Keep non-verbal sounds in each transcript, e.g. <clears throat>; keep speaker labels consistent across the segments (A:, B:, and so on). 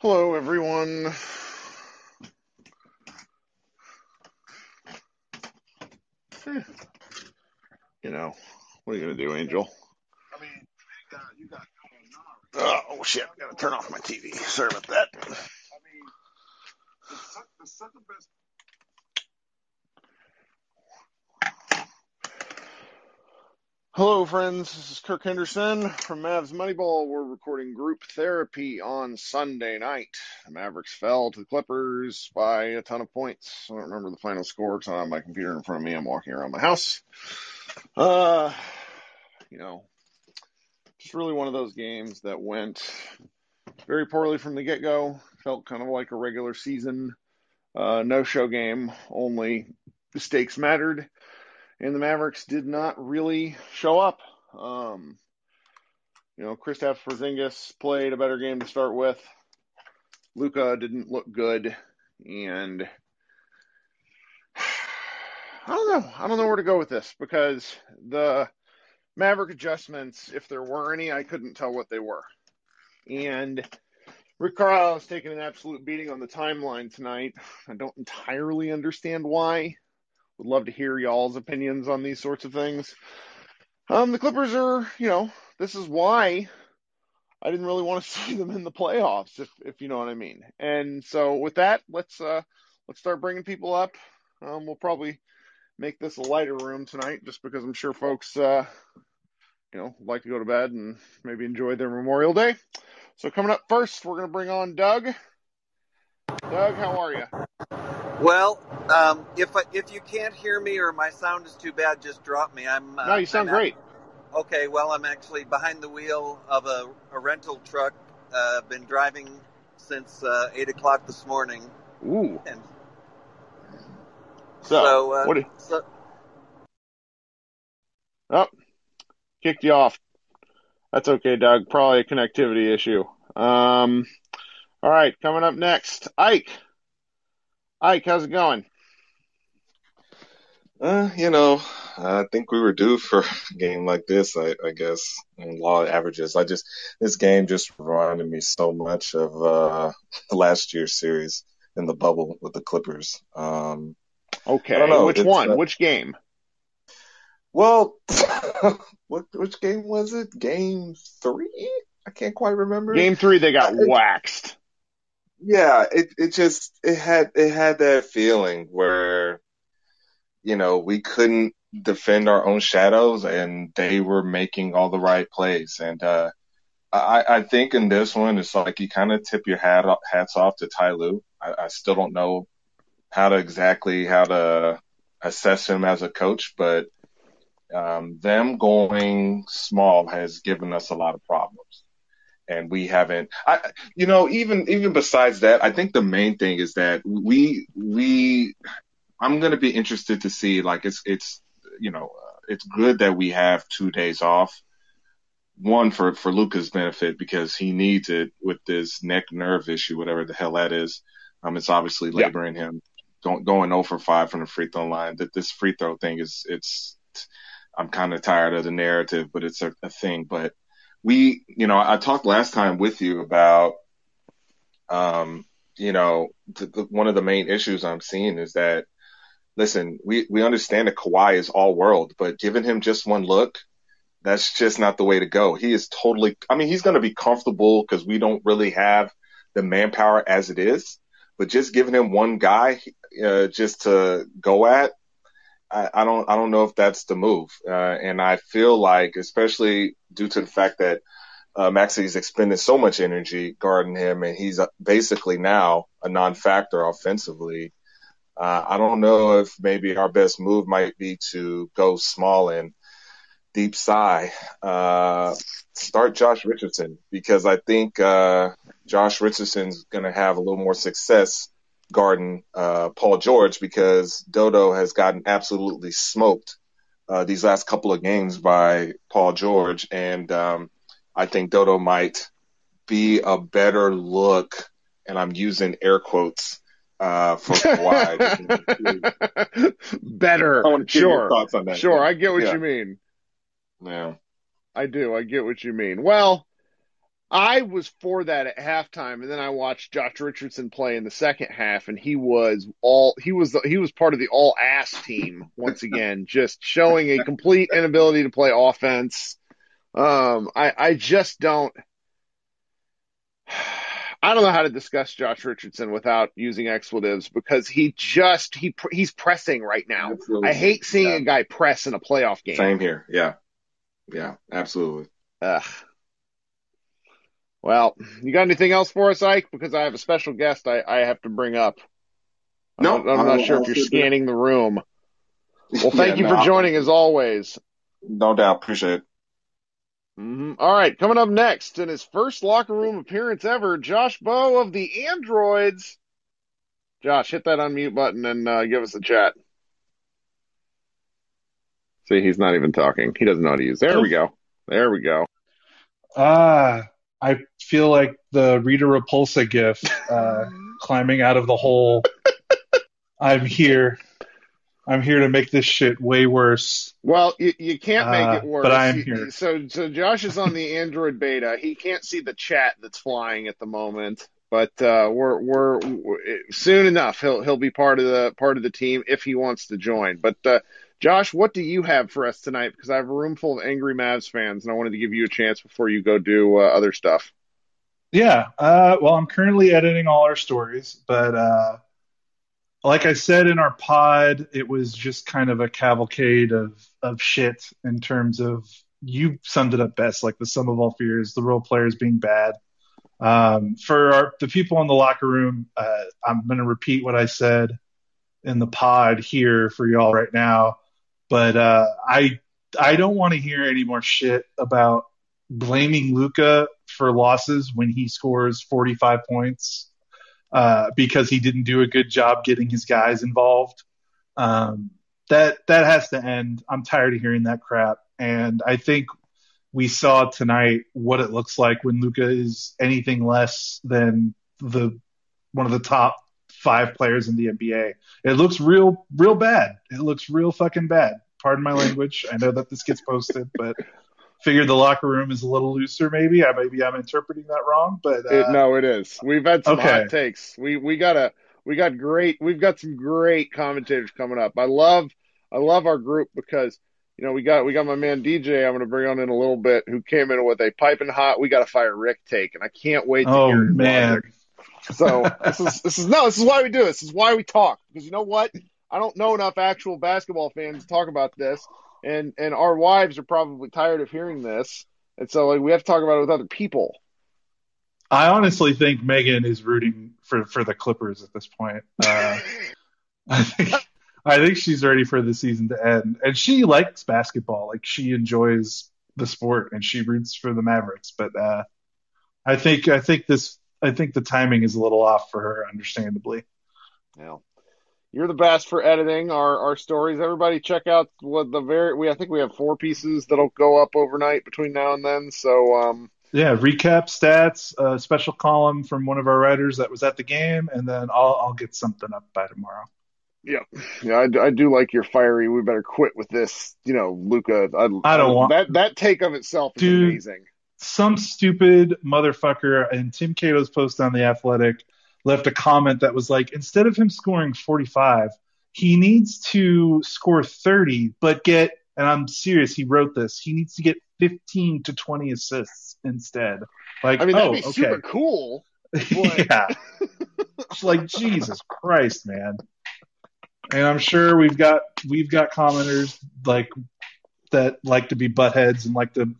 A: Hello, everyone. Eh, You know, what are you gonna do, Angel?
B: I mean, you got you got
A: Oh shit! I Gotta turn off my TV. Sorry about that.
B: I mean, the second best.
A: Hello, friends. This is Kirk Henderson from Mavs Moneyball. We're recording group therapy on Sunday night. The Mavericks fell to the Clippers by a ton of points. I don't remember the final score because I don't have my computer in front of me. I'm walking around my house. Uh, you know, just really one of those games that went very poorly from the get go. Felt kind of like a regular season uh, no show game, only the stakes mattered and the Mavericks did not really show up. Um, you know, Kristaps Porzingis played a better game to start with. Luka didn't look good, and I don't know. I don't know where to go with this because the Maverick adjustments, if there were any, I couldn't tell what they were. And Rick Carlisle is taking an absolute beating on the timeline tonight. I don't entirely understand why. Would love to hear y'all's opinions on these sorts of things. Um, the Clippers are, you know, this is why I didn't really want to <laughs> see them in the playoffs, if if you know what I mean. And so with that, let's uh let's start bringing people up. Um, we'll probably make this a lighter room tonight, just because I'm sure folks, uh, you know, like to go to bed and maybe enjoy their Memorial Day. So coming up first, we're gonna bring on Doug. Doug, how are you?
C: Well, um, if I, if you can't hear me or my sound is too bad, just drop me. I'm. Uh,
A: No, you sound
C: I'm at-
A: great.
C: okay, well, I'm actually behind the wheel of a, a rental truck. Uh, been driving since uh, eight o'clock this morning,
A: Ooh.
C: and
A: So,
C: so, uh,
A: what?
C: so
A: Oh, kicked you off. That's okay, Doug. Probably a connectivity issue. Um, all right, coming up next, Ike. Ike, how's it going?
D: Uh, you know, I think we were due for <laughs> a game like this, I, I guess, in law of averages. I just, this game just reminded me so much of, uh, <laughs> last year's series in the bubble with the Clippers. Um,
A: Okay,
D: know.
A: which one?
D: uh,
A: Which game?
D: well, <laughs> what, which game was it? Game three? I can't quite remember.
A: Game three, they got
D: I-
A: waxed.
D: Yeah, it it just it had it had that feeling where you know we couldn't defend our own shadows and they were making all the right plays and uh I I think in this one it's like you kind of tip your hat hats off to Ty Lue. I, I still don't know how to exactly how to assess him as a coach, but um them going small has given us a lot of problems and we haven't I you know even even besides that I think the main thing is that we we I'm going to be interested to see like it's it's you know uh, it's good that we have 2 days off. One for for Luka's benefit because he needs it with this neck nerve issue whatever the hell that is. Um it's obviously
A: Yeah.
D: laboring him. Going going 0 for 5 from the free throw line. That this free throw thing is it's I'm kind of tired of the narrative but it's a, a thing. But we, you know, I talked last time with you about, um, you know, the, the, one of the main issues I'm seeing is that, listen, we, we understand that Kawhi is all world, but giving him just one look, that's just not the way to go. He is totally, I mean, he's going to be comfortable because we don't really have the manpower as it is, but just giving him one guy, uh, just to go at, I, I don't, I don't know if that's the move. Uh, and I feel like, especially due to the fact that uh, Maxi's expended so much energy guarding him, and he's uh, basically now a non-factor offensively. Uh, I don't know if maybe our best move might be to go small and deep sigh, uh, start Josh Richardson because I think uh, Josh Richardson's going to have a little more success guarding uh, Paul George because Dodo has gotten absolutely smoked uh, these last couple of games by Paul George, and um, I think Dodo might be a better look, and I'm using air quotes uh, for Kawhi. <laughs>
A: Better.
D: I want to hear your
A: Sure.
D: thoughts on that.
A: Sure, I get what
D: Yeah.
A: you mean.
D: Yeah.
A: I do. I get what you mean. Well, I was for that at halftime, and then I watched Josh Richardson play in the second half, and he was all he was the, he was part of the all ass team once again, <laughs> just showing a complete inability to play offense. Um, I I just don't. <sighs> I don't know how to discuss Josh Richardson without using expletives because he just he he's pressing right now.
D: Absolutely.
A: I hate seeing
D: Yeah.
A: a guy press in a playoff game.
D: Same here. Yeah. Yeah, absolutely.
A: Ugh. Well, you got anything else for us, Ike? Because I have a special guest I, I have to bring up. I'm
D: No,
A: not- I'm, not sure
D: I'll
A: if you're
D: sit there.
A: scanning the room. Well, thank
D: Yeah,
A: you
D: no,
A: for
D: I-
A: joining as always.
D: No doubt. Appreciate it.
A: hmm All right, coming up next in his first locker room appearance ever, Josh Bowe of the Androids. Josh, hit that unmute button and uh, give us a chat. See, he's not even talking. He doesn't know how to use. There we go. There we go.
E: Ah, I feel like the Rita Repulsa gif, uh, <laughs> climbing out of the hole. I'm here. I'm here to make this shit way worse.
A: Well, you, you can't make
E: Uh,
A: it worse.
E: but I am
A: You-
E: here.
A: So, so Josh is on the <laughs> Android beta. He can't see the chat that's flying at the moment, but uh, we're, we're we're soon enough. He'll he'll be part of the part of the team if he wants to join. But uh, Josh, what do you have for us tonight? Because I have a room full of angry Mavs fans, and I wanted to give you a chance before you go do uh, other stuff.
E: Yeah. Uh, well, I'm currently editing all our stories, but uh, like I said in our pod, it was just kind of a cavalcade of of shit in terms of you summed it up best, like the sum of all fears, the role players being bad. Um, for our, the people in the locker room, uh, I'm going to repeat what I said in the pod here for y'all right now, but uh, I I don't want to hear any more shit about blaming Luka for losses when he scores 45 points uh, because he didn't do a good job getting his guys involved. Um, that that has to end. I'm tired of hearing that crap, and I think we saw tonight what it looks like when Luka is anything less than the one of the top five players in the NBA. It looks real, real bad. It looks real fucking bad. Pardon my language. I know that this gets posted, but figured the locker room is a little looser. Maybe I maybe I'm interpreting that wrong, but uh,
A: It, no, it is. We've had some
E: okay.
A: hot takes. We we got a we got great. We've got some great commentators coming up. I love I love our group because you know we got we got my man DJ. I'm going to bring on in a little bit who came in with a piping hot. We got to fire Rick take, and I can't wait to
E: oh
A: hear his
E: man,
A: logic. So this is this is no, this is why we do this. This is why we talk because you know what? I don't know enough actual basketball fans to talk about this, and and our wives are probably tired of hearing this, and so like we have to talk about it with other people.
E: I honestly think Megan is rooting for for the Clippers at this point. Uh, <laughs> I think I think she's ready for the season to end, and she likes basketball. Like she enjoys the sport, and she roots for the Mavericks. But uh, I think I think this I think the timing is a little off for her, understandably.
A: Well, you're the best for editing our, our stories. Everybody check out what the very we I think we have four pieces that'll go up overnight between now and then. So um
E: Yeah, recap stats, a special column from one of our writers that was at the game, and then I'll I'll get something up by tomorrow.
A: yeah, yeah, I, do- I do like your fiery. We better quit with this, you know, Luka. I,
E: I don't want-
A: that. That take of itself is
E: Dude.
A: amazing.
E: Some stupid motherfucker in Tim Cato's post on the Athletic left a comment that was like, instead of him scoring 45, he needs to score 30, but get, and I'm serious, he wrote this, he needs to get 15 to 20 assists instead. Like,
A: I mean,
E: oh,
A: that'd be
E: okay.
A: super cool. <laughs>
E: yeah. It's like, Jesus Christ, man. And I'm sure we've got, we've got commenters like, that like to be buttheads and like to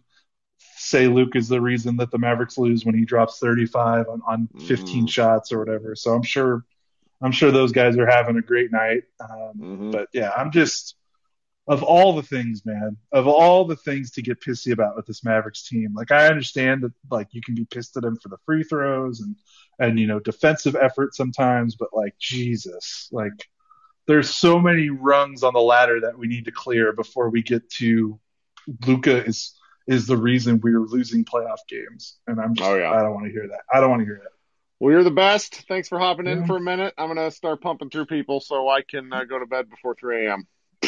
E: say Luke is the reason that the Mavericks lose when he drops 35 on, on 15
A: Mhm.
E: shots or whatever. So I'm sure, I'm sure those guys are having a great night. Um,
A: Mhm.
E: but yeah, I'm just, of all the things, man, of all the things to get pissy about with this Mavericks team, like I understand that like you can be pissed at them for the free throws and, and, you know, defensive effort sometimes, but like Jesus, like there's so many rungs on the ladder that we need to clear before we get to Luka is is the reason we're losing playoff games. And I'm just
A: Oh, yeah.
E: I don't want to hear that. I don't want to hear that.
A: Well, you're the best. Thanks for hopping in for a minute. I'm gonna start pumping through people so I can uh, go to bed before 3 a.m.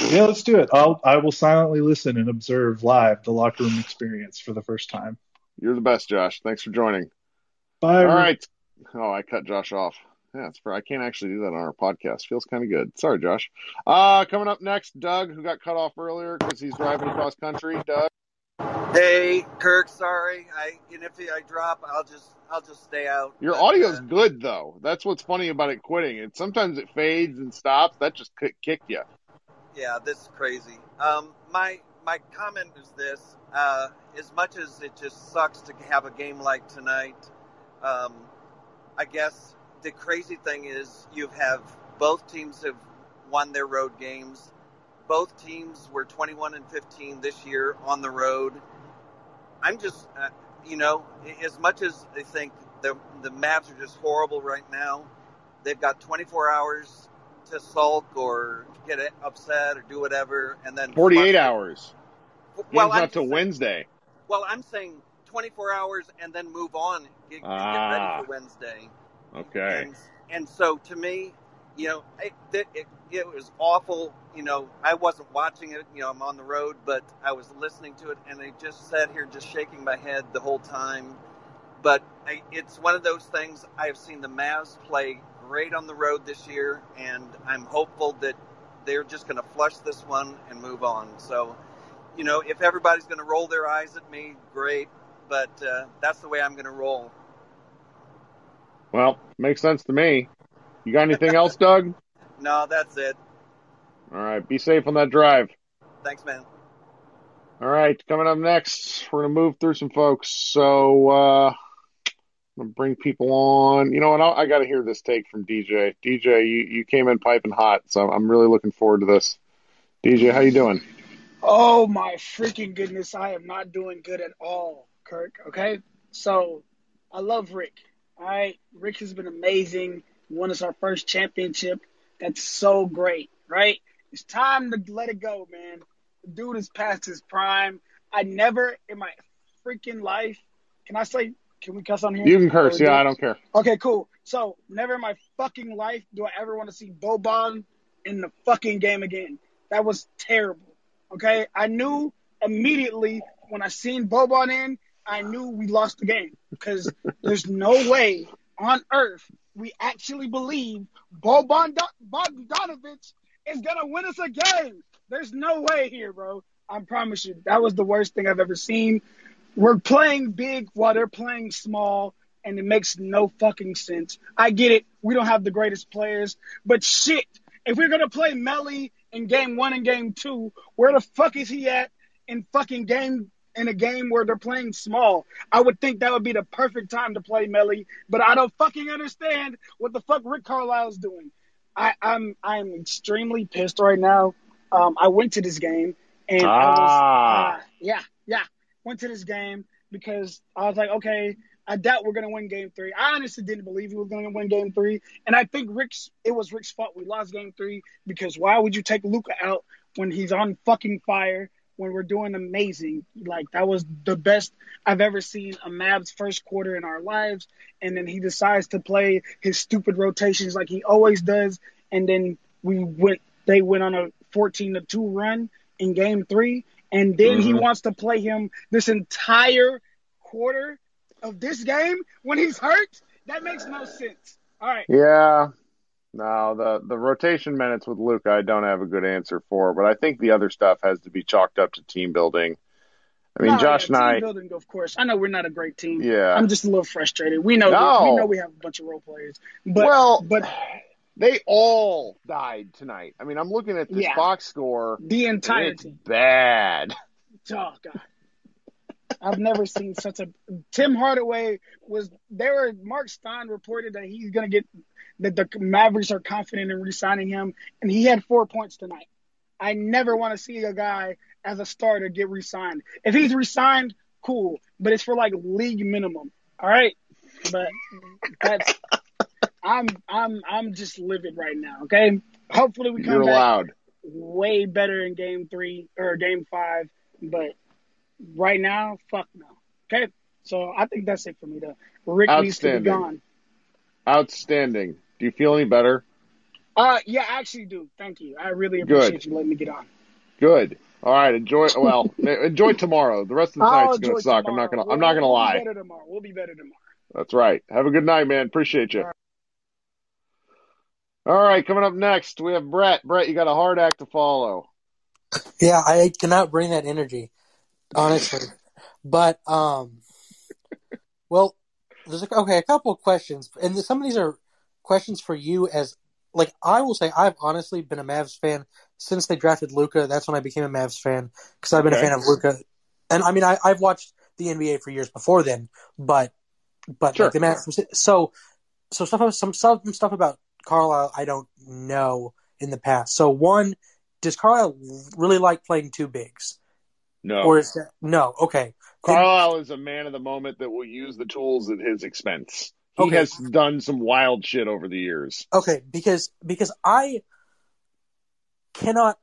E: Yeah, let's do it. I'll I will silently listen and observe live the locker room experience for the first time.
A: You're the best, Josh. Thanks for joining.
E: Bye.
A: All right. Oh, I cut Josh off. Yeah, it's for I can't actually do that on our podcast. Feels kind of good. Sorry, Josh. Uh, coming up next, Doug, who got cut off earlier because he's driving across country. Doug.
C: Hey, Kirk. Sorry. I and if I drop, I'll just I'll just stay out.
A: Your audio's
C: uh,
A: good though. That's what's funny about it quitting. It sometimes it fades and stops. That just kick- kicked you.
C: Yeah, this is crazy. Um, my my comment is this: uh, as much as it just sucks to have a game like tonight, um, I guess the crazy thing is you have both teams have won their road games. Both teams were 21 and 15 this year on the road. I'm just, uh, you know, as much as they think the the Mavs are just horrible right now, they've got 24 hours to sulk or get upset or do whatever, and then
A: 48
C: flush
A: hours.
C: Well,
A: not
C: saying-
A: Wednesday.
C: Well, I'm saying 24 hours and then move on, get, get
A: Ah.
C: ready for Wednesday.
A: Okay.
C: And, and so to me, you know, it, it, it, was awful. You know, I wasn't watching it. You know, I'm on the road, but I was listening to it, and I just sat here just shaking my head the whole time. But I, it's one of those things. I've seen the Mavs play great on the road this year, and I'm hopeful that they're just going to flush this one and move on. So, you know, if everybody's going to roll their eyes at me, great. But uh, that's the way I'm going to roll.
A: Well, makes sense to me. You got anything else, <laughs> Doug?
C: No, that's it.
A: All right. Be safe on that drive.
C: Thanks, man.
A: All right, coming up next, we're gonna move through some folks. So uh, I'm gonna bring people on. You know what? I, I got to hear this take from DJ. DJ, you, you came in piping hot, so I'm really looking forward to this. DJ, how you doing?
F: Oh my freaking goodness, I am not doing good at all, Kirk. Okay? So I love Rick. All right. Rick has been amazing. He won us our first championship. That's so great, right? It's time to let it go, man. The dude is past his prime. I never in my freaking life can I say can we cuss on here?
A: You can curse. Yeah, I don't care.
F: Okay, cool. So never in my fucking life do I ever want to see Boban in the fucking game again. That was terrible. Okay, I knew immediately when I seen Boban in, I knew we lost the game because there's no way on earth we actually believe Boban Do- Bogdanovic is gonna win us a game. There's no way here, bro. I promise you, that was the worst thing I've ever seen. We're playing big while they're playing small, and it makes no fucking sense. I get it. We don't have the greatest players, but shit, if we're gonna play Melli in game one and game two, where the fuck is he at in fucking game in a game where they're playing small? I would think that would be the perfect time to play Melli, but I don't fucking understand what the fuck Rick Carlisle's doing. I, I'm I'm extremely pissed right now. Um, I went to this game and I was
A: Ah.
F: uh, yeah yeah went to this game because I was like okay I doubt we're gonna win game three. I honestly didn't believe we were gonna win game three, and I think Rick's it was Rick's fault we lost game three because why would you take Luka out when he's on fucking fire when we're doing amazing? Like that was the best I've ever seen a Mavs first quarter in our lives, and then he decides to play his stupid rotations like he always does, and then we went they went on a 14 to 2 run in game 3 and then he
A: Mhm.
F: wants to play him this entire quarter of this game when he's hurt that makes no sense all right
A: Yeah. No, the the rotation minutes with Luka, I don't have a good answer for, but I think the other stuff has to be chalked up to team building. I mean,
F: No,
A: Josh
F: yeah,
A: and I,
F: team building of course i know we're not a great team
A: yeah.
F: i'm just a little frustrated we know
A: No.
F: we know we have a bunch of role players but
A: well,
F: but
A: they all died tonight. I mean, I'm looking at this
F: Yeah.
A: box score.
F: the entire
A: It's
F: team
A: bad.
F: Oh God. I've never seen such a Tim Hardaway was there Mark Stein reported that he's gonna get that the Mavericks are confident in re-signing him and he had four points tonight. I never want to see a guy as a starter get re-signed. If he's re-signed, cool. But it's for like league minimum. All right? But that's I'm I'm I'm just livid right now, okay? Hopefully we come
A: You're
F: back way better in game three or game five, but right now, fuck no. Okay, so I think that's it for me. Though Rick needs to be gone.
A: Outstanding. Do you feel any better?
F: Uh, yeah, I actually do. Thank you. I really
A: Good.
F: appreciate you letting me get on.
A: Good. All right, enjoy. Well, <laughs> enjoy tomorrow. The rest of the
F: I'll
A: night's gonna
F: enjoy
A: suck. I'm not gonna.
F: We'll-
A: I'm not gonna
F: we'll
A: lie.
F: Be better tomorrow. We'll be better tomorrow.
A: That's right. Have a good night, man. Appreciate you. All right, coming up next, we have Brett. Brett, you got a hard act to follow.
G: Yeah, I cannot bring that energy, honestly. but um, well, there's a, okay a couple of questions, and some of these are questions for you as like I will say I've honestly been a Mavs fan since they drafted Luka. That's when I became a Mavs fan because I've been
A: Okay.
G: a fan of Luka, and I mean I, I've watched the NBA for years before then, but but
A: Sure.
G: like the Mavs. So so stuff some stuff some stuff about Carlisle I don't know in the past. So one, does Carlisle really like playing two bigs?
A: No,
G: Or is that no? Okay.
A: Carlisle is a man of the moment that will use the tools at his expense. He
G: Okay.
A: has done some wild shit over the years.
G: Okay, because because I cannot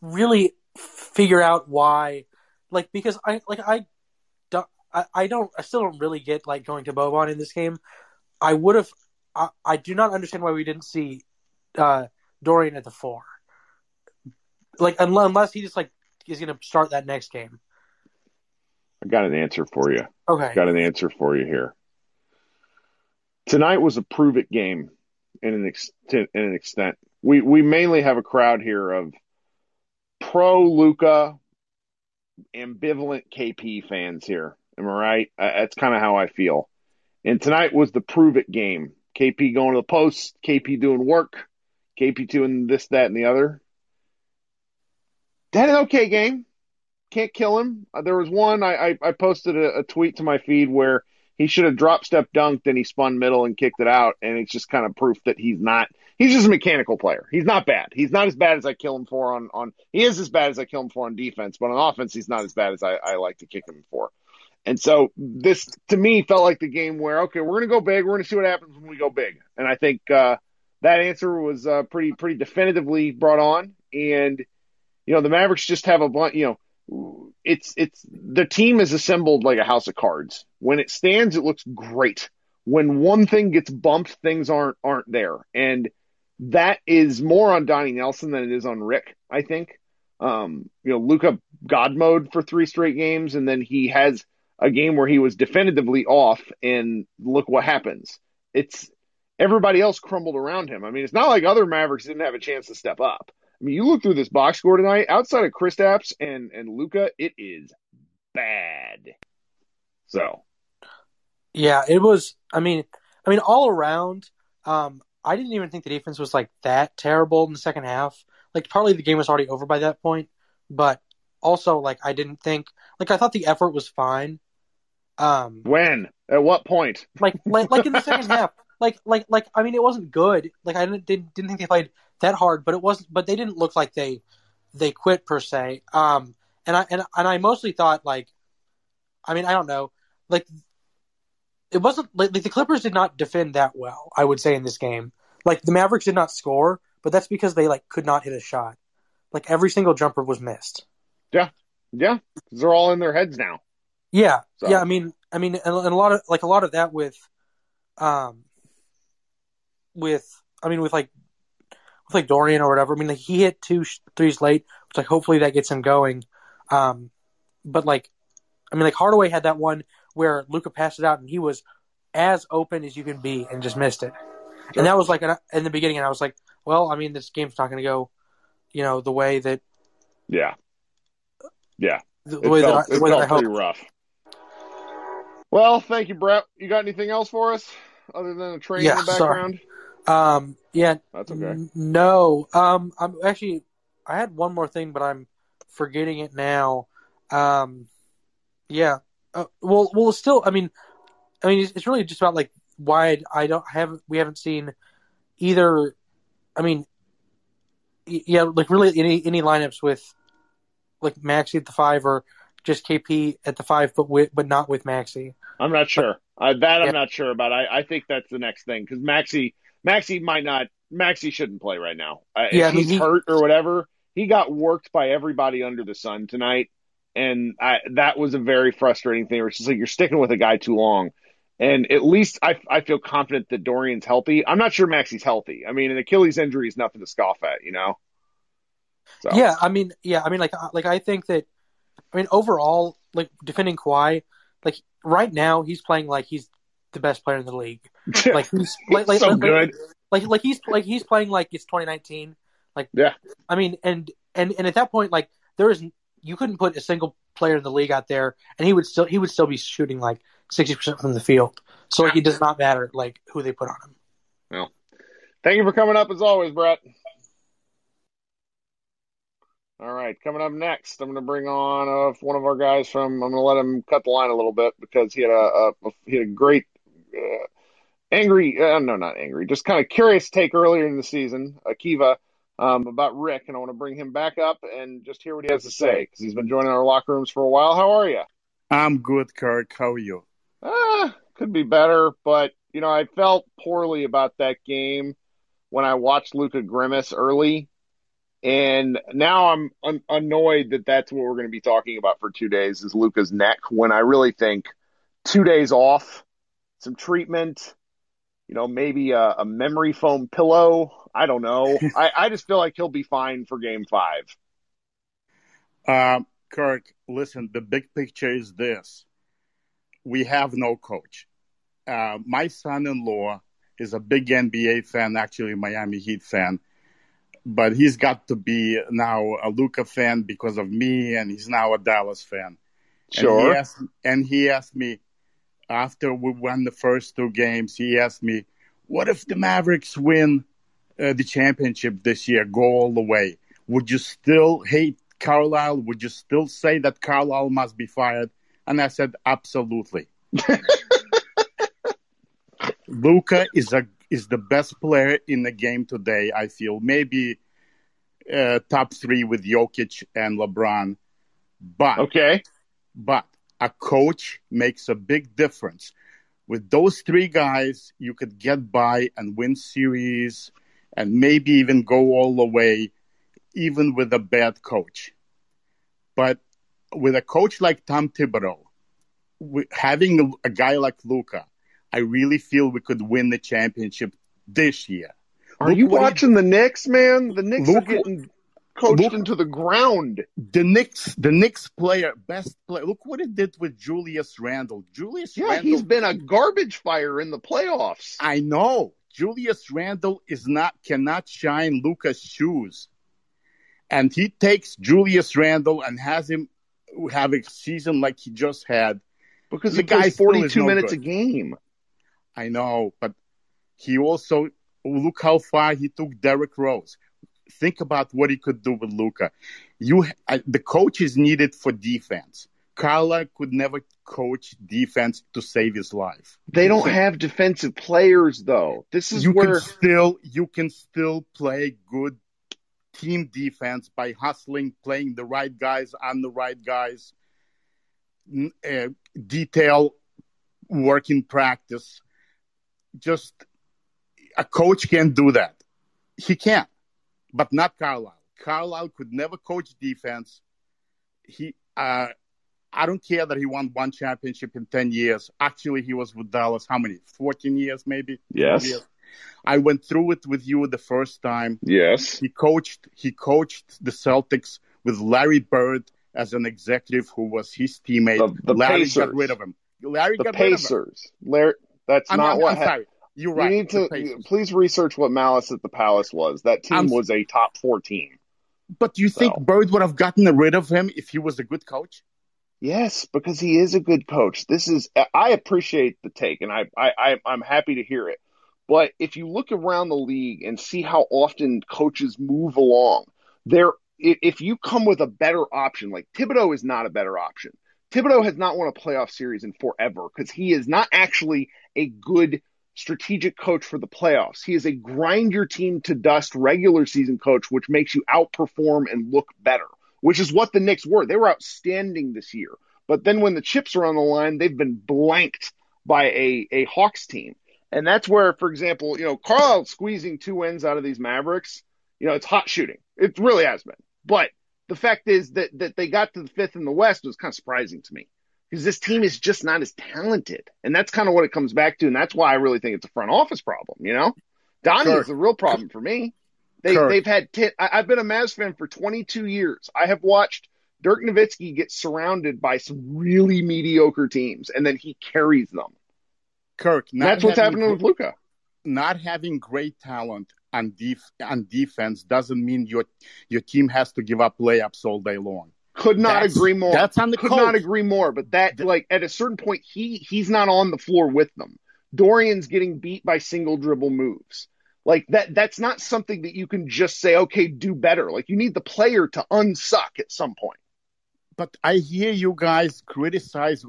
G: really figure out why, like because I like I don't I, I don't I still don't really get like going to Boban in this game. I would have I, I do not understand why we didn't see uh, Dorian at the four. Like unless, unless he just like is going to start that next game.
A: I got an answer for you.
G: Okay.
A: Got an answer for you here. Tonight was a prove it game in an extent. In an extent, we we mainly have a crowd here of pro Luka, ambivalent KP fans here. Am I right? Uh, That's kind of how I feel. And tonight was the prove it game. KP going to the post, KP doing work, KP doing this, that, and the other. That an okay game. Can't kill him. Uh, There was one I, I, I posted a, a tweet to my feed where he should have drop step dunked and he spun middle and kicked it out, and it's just kind of proof that he's not. He's just a mechanical player. He's not bad. He's not as bad as I kill him for on on. He is as bad as I kill him for on defense, but on offense, he's not as bad as I, I like to kick him for. And so this to me felt like the game where okay, we're gonna go big. We're gonna see what happens when we go big. And I think uh, that answer was uh, pretty pretty definitively brought on. And you know the Mavericks just have a bunch. You know, it's it's the team is assembled like a house of cards. When it stands, it looks great. When one thing gets bumped, things aren't aren't there. And that is more on Donnie Nelson than it is on Rick. I think. Um, you know, Luka God mode for three straight games, and then he has a game where he was definitively off, and look what happens. It's everybody else crumbled around him. I mean, it's not like other Mavericks didn't have a chance to step up. I mean, you look through this box score tonight, outside of Kristaps and and Luka, it is bad. So
G: Yeah, it was. I mean, I mean, all around, um, I didn't even think the defense was like that terrible in the second half. Like, partly the game was already over by that point, but also like I didn't think like I thought the effort was fine. Um,
A: when at what point?
G: like like like in the second <laughs> half, like like like I mean, it wasn't good. Like I didn't didn't, didn't think they played that hard, but it wasn't. But they didn't look like they they quit per se. Um, and I and and I mostly thought like, I mean, I don't know, like it wasn't like, like the Clippers did not defend that well. I would say in this game, like the Mavericks did not score, but that's because they like could not hit a shot. Like every single jumper was missed.
A: Yeah, yeah, they're all in their heads now.
G: Yeah,
A: So-
G: yeah. I mean, I mean, and, and a lot of like a lot of that with, um, with I mean, with like, with like Dorian or whatever. I mean, like he hit two sh- threes late, which like hopefully that gets him going. Um, but like, I mean, like Hardaway had that one where Luka passed it out and he was as open as you can be and just missed it. And that was like an, in the beginning, and I was like, well, I mean, this game's not going to go, you know, the way that
A: Yeah, yeah.
G: the, way
A: felt,
G: that I,
A: it
G: the way that I
A: pretty rough. Well, thank you, Brett. You got anything else for us other than a train
G: Yeah,
A: in the
G: sorry. Um, yeah,
A: That's okay.
G: No, um, I'm actually. I had one more thing, but I'm forgetting it now. Um, yeah. Uh, well, well, still. I mean, I mean, it's, it's really just about like why I, I don't have we haven't seen either. I mean, yeah, like really any any lineups with like Maxi at the five or just KP at the five, but with but not with Maxi.
A: I'm not sure. Uh, that I'm
G: Yeah.
A: not sure about. I, I think that's the next thing because Maxi Maxi might not. Maxi shouldn't play right now. Uh,
G: Yeah,
A: if he's
G: he-
A: hurt or whatever. He got worked by everybody under the sun tonight, and I, that was a very frustrating thing. It's just like you're sticking with a guy too long. And at least I, I feel confident that Dorian's healthy. I'm not sure Maxi's healthy. I mean, an Achilles injury is nothing to scoff at, you know. So
G: Yeah, I mean, yeah, I mean, like, uh, like I think that, I mean, overall, like defending Kawhi, like right now he's playing like he's the best player in the league. <laughs> Like he's like, like,
A: so
G: like,
A: good.
G: like like he's like he's playing like it's 2019. Like
A: Yeah.
G: I mean, and and and at that point, like there is you couldn't put a single player in the league out there, and he would still he would still be shooting like 60 percent from the field. So like it does not matter like who they put on him.
A: Well, Thank you for coming up as always, Brett. All right, coming up next, I'm going to bring on uh, one of our guys from. I'm going to let him cut the line a little bit because he had a, a he had a great, uh, angry. Uh, no, not angry. Just kind of curious take earlier in the season, Akiva, um, about Rick, and I want to bring him back up and just hear what he has to say because he's been joining our locker rooms for a while. How are you?
H: I'm good, Kirk. How are you?
A: Ah, could be better, but you know, I felt poorly about that game when I watched Luka grimace early, and now I'm un- annoyed that that's what we're going to be talking about for two days is Luka's neck. When I really think two days off, some treatment, you know, maybe a, a memory foam pillow. I don't know. <laughs> I, I just feel like he'll be fine for Game Five.
H: Um, Kirk, listen, the big picture is this. We have no coach. Uh, my son-in-law is a big NBA fan, actually Miami Heat fan, but he's got to be now a Luka fan because of me, and he's now a Dallas fan. And
A: Sure.
H: he asked, and he asked me after we won the first two games. He asked me, "What if the Mavericks win uh, the championship this year, go all the way? Would you still hate Carlisle? Would you still say that Carlisle must be fired?" And I said, "Absolutely." <laughs> Luka is a is the best player in the game today. I feel maybe uh, top three with Jokic and LeBron, but
A: Okay.
H: but a coach makes a big difference. With those three guys, you could get by and win series and maybe even go all the way, even with a bad coach. But with a coach like Tom Thibodeau, having a, guy like Luka, I really feel we could win the championship this year.
A: Are
H: Look
A: you
H: he-
A: watching the Knicks, man? The Knicks
H: Look-
A: are getting coached
H: look-
A: into the ground.
H: The Knicks, the Knicks player, best player. Look what he did with Julius Randle. Julius
A: Yeah,
H: Randle
A: he's been a garbage fire in the playoffs.
H: I know Julius Randle is not cannot shine Luka's shoes, and he takes Julius Randle and has him have a season like he just had.
A: Because
H: The
A: he
H: guy is
A: 42
H: no
A: minutes
H: good.
A: a game.
H: I know, but he also look how far he took Derrick Rose. Think about what he could do with Luka. You, the coach is needed for defense. Carla could never coach defense to save his life.
A: They don't have defensive players, though. This is
H: you
A: where
H: can still you can still play good team defense by hustling, playing the right guys on the right guys, uh, detail work in practice. Just a coach can't do that. He can, but not Carlisle. Carlisle could never coach defense. He, uh, I don't care that he won one championship in ten years. Actually, he was with Dallas how many? Fourteen years, maybe.
A: yes,
H: Yes. I went through it with you the first time.
A: yes,
H: He coached he coached the Celtics with Larry Bird as an executive who was his teammate.
A: The- the
H: Larry
A: Pacers.
H: got rid of him. Larry
A: the
H: got rid of him.
A: Pacers. Larry, that's
H: I'm,
A: not
H: I'm,
A: what
H: I'm
A: happened.
H: sorry. You're
A: You
H: right.
A: need to please research what Malice at the Palace was. That team
H: I'm-
A: was a top four team.
H: But do you think Bird would have gotten rid of him if he was a good coach?
A: Yes, because he is a good coach. This is I appreciate the take, and I, I, I I'm happy to hear it. But if you look around the league and see how often coaches move along, there if you come with a better option, like Thibodeau is not a better option. Thibodeau has not won a playoff series in forever because he is not actually a good strategic coach for the playoffs. He is a grind your team to dust regular season coach, which makes you outperform and look better, which is what the Knicks were. They were outstanding this year. But then when the chips are on the line, they've been blanked by a, a Hawks team. And that's where, for example, you know, Carlisle squeezing two wins out of these Mavericks, you know, it's hot shooting. It really has been. But the fact is that, that they got to the fifth in the West was kind of surprising to me because this team is just not as talented. And that's kind of what it comes back to. And that's why I really think it's a front office problem, you know? Donnie is the real problem for me. They
I: Kirk.
A: they've had ten, I, I've been a Mavs fan for 22 years. I have watched Dirk Nowitzki get surrounded by some really mediocre teams, and then he carries them.
I: Kirk, not
A: that's what's happening with Luka.
I: not having great talent on def- on defense doesn't mean your your team has to give up layups all day long.
A: Could not
I: That's-
A: agree more.
I: that's on the
A: Could
I: coach.
A: not agree more. But that,
I: Th-
A: like, at a certain point, he he's not on the floor with them. Dorian's getting beat by single dribble moves. Like that. That's not something that you can just say, okay, do better. Like you need the player to unsuck at some point.
I: But I hear you guys criticize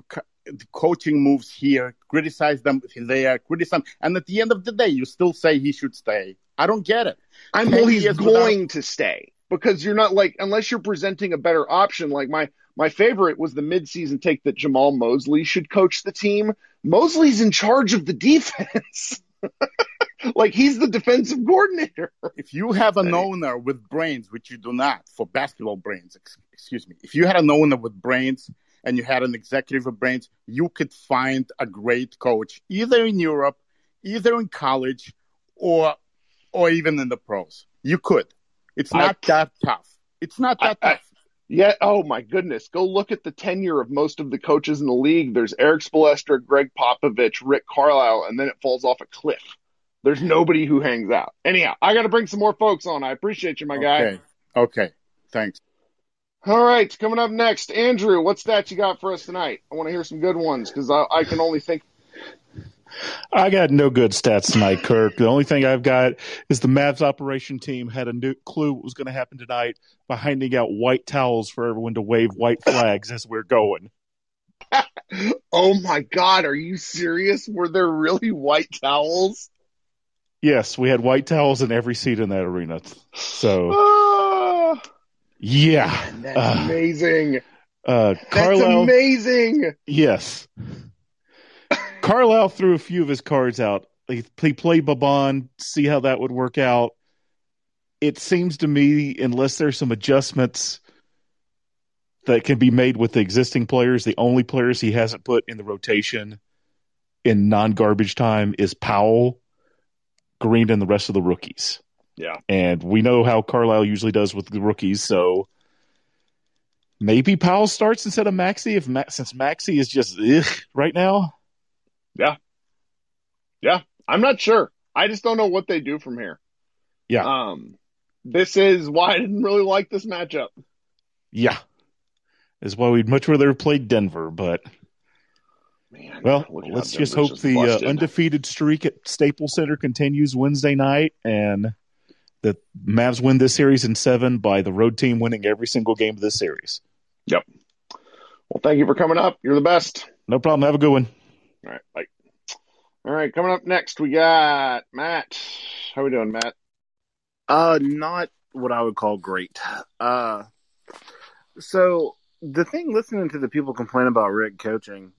I: the coaching moves here, criticize them there, criticize, them. and at the end of the day, you still say he should stay. I don't get it.
A: I'm well, he's
I: years without-
A: going to stay because you're not like unless you're presenting a better option. Like my my favorite was the midseason take that Jamahl Mosley should coach the team. Mosley's in charge of the defense. <laughs> like he's the defensive coordinator.
I: If you have an owner with brains, which you do not for basketball brains, excuse me, if you had an owner with brains and you had an executive with brains, you could find a great coach either in Europe, either in college, or or even in the pros. You could. It's
A: I-
I: not that tough. It's not that
A: I- I-
I: tough.
A: Yeah. Oh my goodness. Go look at the tenure of most of the coaches in the league. There's Erik Spoelstra, Gregg Popovich, Rick Carlisle, and then it falls off a cliff. There's nobody who hangs out. Anyhow, I got to bring some more folks on. I appreciate you, my guy.
I: Okay. Okay. Thanks.
A: All right, coming up next, Andrew, what stats you got for us tonight? I want to hear some good ones because I, I can only think.
J: I got no good stats tonight, Kirk. The only thing I've got is the Mavs operation team had a new clue what was going to happen tonight by handing out white towels for everyone to wave white flags as we're going. <laughs>
A: Oh my God, are you serious? Were there really white towels?
J: Yes, we had white towels in every seat in that arena. So,
A: Ah,
J: yeah.
A: that's
J: Uh,
A: amazing.
J: Uh,
A: That's amazing.
J: yes. Carlisle threw a few of his cards out. He, he played Boban, see how that would work out. It seems to me, unless there's some adjustments that can be made with the existing players, the only players he hasn't put in the rotation in non garbage time is Powell, Green, and the rest of the rookies.
A: Yeah.
J: And we know how Carlisle usually does with the rookies, so maybe Powell starts instead of Maxi if Ma- since Maxi is just right now.
A: I'm not sure. I just don't know what they do from here.
J: Yeah.
A: Um, this is why I didn't really like this matchup.
J: Yeah. Is why we'd much rather have played Denver, but
A: Man,
J: well,
A: look at how
J: let's just hope the uh, undefeated streak at Staples Center continues Wednesday night and the Mavs win this series in seven by the road team winning every single game of this series. Yep.
A: Well, thank you for coming up. You're the best.
J: No problem. Have a good one.
A: All right, bye. All right, coming up next, we got Matt. How we doing, Matt?
H: Uh, not what I would call great. Uh, so the thing, listening to the people complain about Rick coaching,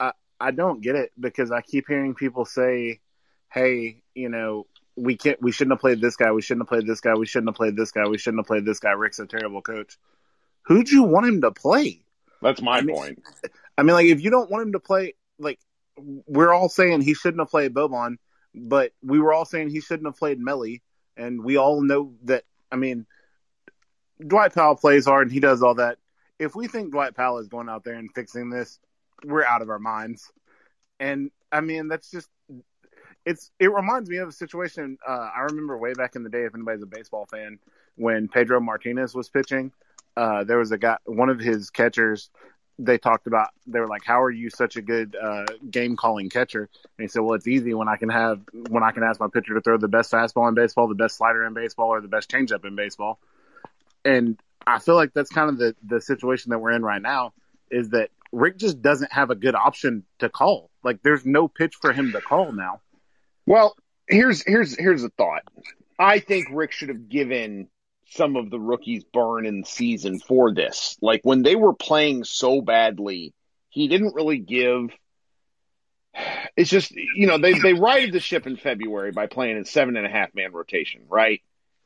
H: I I don't get it because I keep hearing people say, "Hey, you know, we can't, we shouldn't have played this guy, we shouldn't have played this guy, we shouldn't have played this guy, we shouldn't have played this guy. Rick's a terrible coach." Who'd you want him to play?
A: That's my
H: I mean-
A: point.
H: I mean, like, if you don't want him to play, like, we're all saying he shouldn't have played Boban, but we were all saying he shouldn't have played Melli, and we all know that. I mean, Dwight Powell plays hard and he does all that. If we think Dwight Powell is going out there and fixing this, we're out of our minds. And I mean, that's just it's. It reminds me of a situation uh, I remember way back in the day. If anybody's a baseball fan, when Pedro Martinez was pitching, uh, there was a guy, one of his catchers they talked about they were like how are you such a good uh, game calling catcher? And he said well it's easy when i can have when i can ask my pitcher to throw the best fastball in baseball the best slider in baseball or the best changeup in baseball. And i feel like that's kind of the the situation that we're in right now is that rick just doesn't have a good option to call. Like there's no pitch for him to call now.
A: Well, here's here's here's a thought. I think Rick should have given some of the rookies burn in season for this. Like when they were playing so badly, he didn't really give. It's just you know they they righted the ship in February by playing in seven and a half man rotation, right?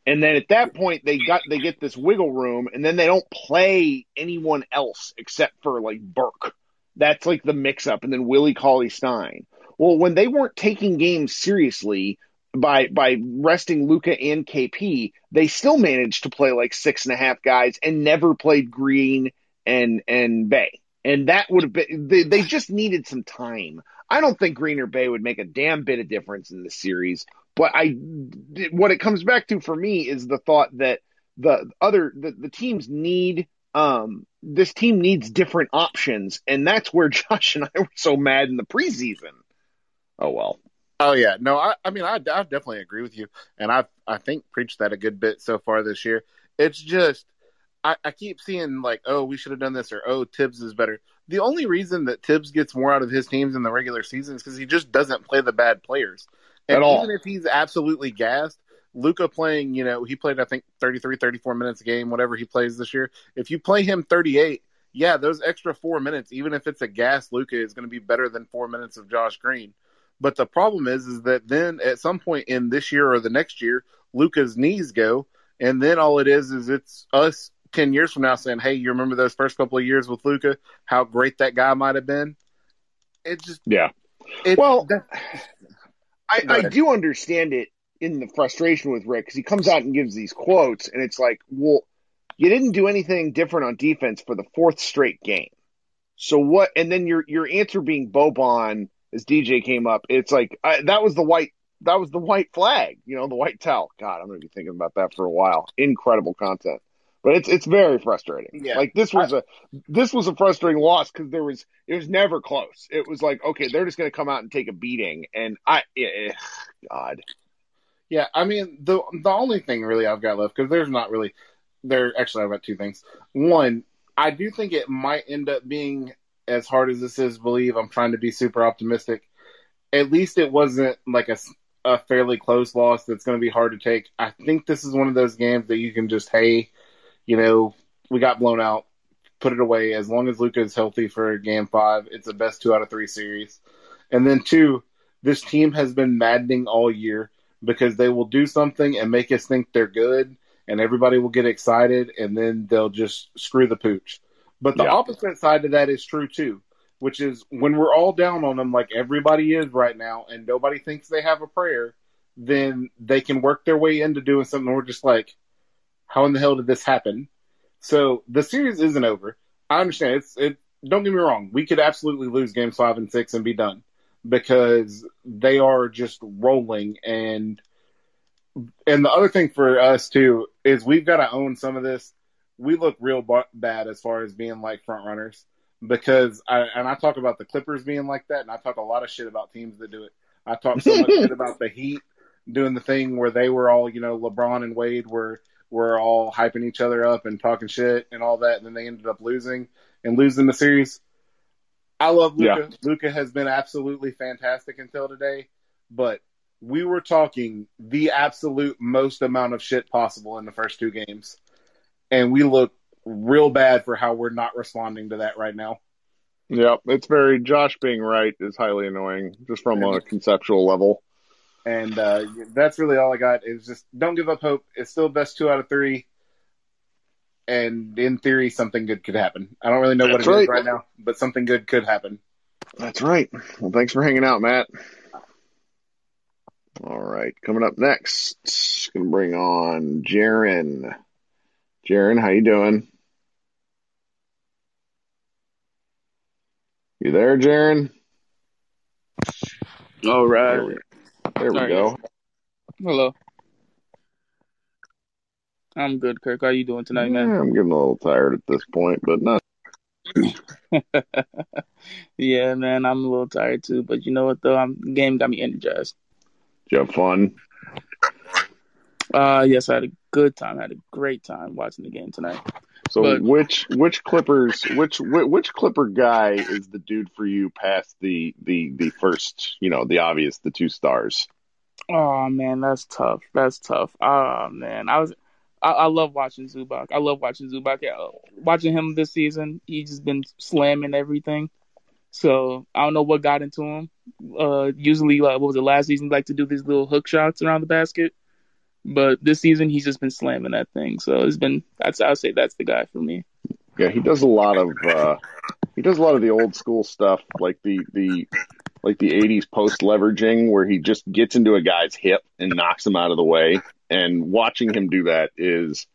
A: And then at that point they got they get this wiggle room, and then they don't play anyone else except for like Burke. That's like the mix up, and then Willie Cauley Stein. Well, when they weren't taking games seriously, by by resting Luka and KP, they still managed to play like six and a half guys and never played Green and and Bey. And that would have been they, they just needed some time. I don't think Green or Bey would make a damn bit of difference in the series. But I what it comes back to for me is the thought that the other the, the teams need um this team needs different options, and that's where <laughs> Josh and I were so mad in the preseason. Oh well.
H: Oh yeah, no, I, I mean, I, I definitely agree with you, and I, I think preached that a good bit so far this year. It's just, I, I keep seeing like, oh, we should have done this, or oh, Thibs is better. The only reason that Thibs gets more out of his teams in the regular season is because he just doesn't play the bad players. And
A: At all.
H: even if he's absolutely gassed, Luka playing, you know, he played I think 33, 34 minutes a game, whatever he plays this year. If you play him 38, yeah, those extra four minutes, even if it's a gas Luka, is going to be better than four minutes of Josh Green. But the problem is, is that then at some point in this year or the next year, Luka's knees go, and then all it is is it's us ten years from now saying, "Hey, you remember those first couple of years with Luka? How great that guy might have been." It just,
A: Yeah.
H: it,
A: Well,
H: that,
A: I, I do understand it in the frustration with Rick because he comes out and gives these quotes, and it's like, well, you didn't do anything different on defense for the fourth straight game. So what? And then your your answer being Boban as DJ came up, it's like I, that was the white that was the white flag, you know, the white towel. God, I'm going to be thinking about that for a while. Incredible content, but it's it's very frustrating.
H: Yeah.
A: Like this was a this was a frustrating loss because there was it was never close. It was like okay, they're just going to come out and take a beating, and I eh, God.
H: Yeah, I mean the the only thing really I've got left because there's not really there. Actually, I've got two things. One, I do think it might end up being as hard as this is. Believe I'm trying to be super optimistic. At least it wasn't like a fairly close loss that's going to be hard to take. I think this is one of those games that you can just hey, you know, we got blown out, put it away. As long as Luka is healthy for game five, it's the best two out of three series. And then two, this team has been maddening all year because they will do something and make us think they're good and everybody will get excited and then they'll just screw the pooch. But the
A: Yeah.
H: opposite side of that is true too, which is when we're all down on them like everybody is right now and nobody thinks they have a prayer, then they can work their way into doing something we're just like, how in the hell did this happen? So the series isn't over. I understand it's it don't get me wrong, we could absolutely lose games five and six and be done because they are just rolling and and the other thing for us too is we've got to own some of this. We look real b- bad as far as being like front runners because I and I talk about the Clippers being like that, and I talk a lot of shit about teams that do it. I talk so much shit about the Heat doing the thing where they were all, you know, LeBron and Wade were were all hyping each other up and talking shit and all that, and then they ended up losing and losing the series. I love Luka. Luka has been absolutely fantastic until today, but we were talking the absolute most amount of shit possible in the first two games, and we look real bad for how we're not responding to that right now.
A: Yep, it's very Josh being right is highly annoying just from a conceptual level.
H: And uh, that's really all I got. Is just don't give up hope. It's still best two out of three, and in theory, something good could happen. I don't really know what
A: That's
H: it is
A: right.
H: right now, but something good could happen.
A: That's right. Well, thanks for hanging out, Matt. All right, coming up next, gonna bring on Jaron. Jaron, how you doing? You there, Jaron?
K: All right.
A: There we, there we go.
K: Hello. I'm good, Kirk. How you doing tonight, man?
A: I'm getting a little tired at this point, but not. <laughs>
K: yeah, man, I'm a little tired too, but you know what though? I'm the game got me energized.
A: Did you have fun?
K: Uh yes, I had a good time. I had a great time watching the game tonight.
A: So
K: But-
A: which which Clippers which which Clipper guy is the dude for you past the the the first you know the obvious the two stars?
K: Oh man, that's tough. That's tough. Oh man, I was I, I love watching Zubac. I love watching Zubac. Yeah, watching him this season, he's just been slamming everything. So I don't know what got into him. Uh, usually, like what was it last season? like to do these little hook shots around the basket, but this season he's just been slamming that thing. So it's been that's I'd say that's the guy for me.
A: Yeah, he does a lot of uh he does a lot of the old school stuff like the the like the '80s post leveraging, where he just gets into a guy's hip and knocks him out of the way. And watching him do that is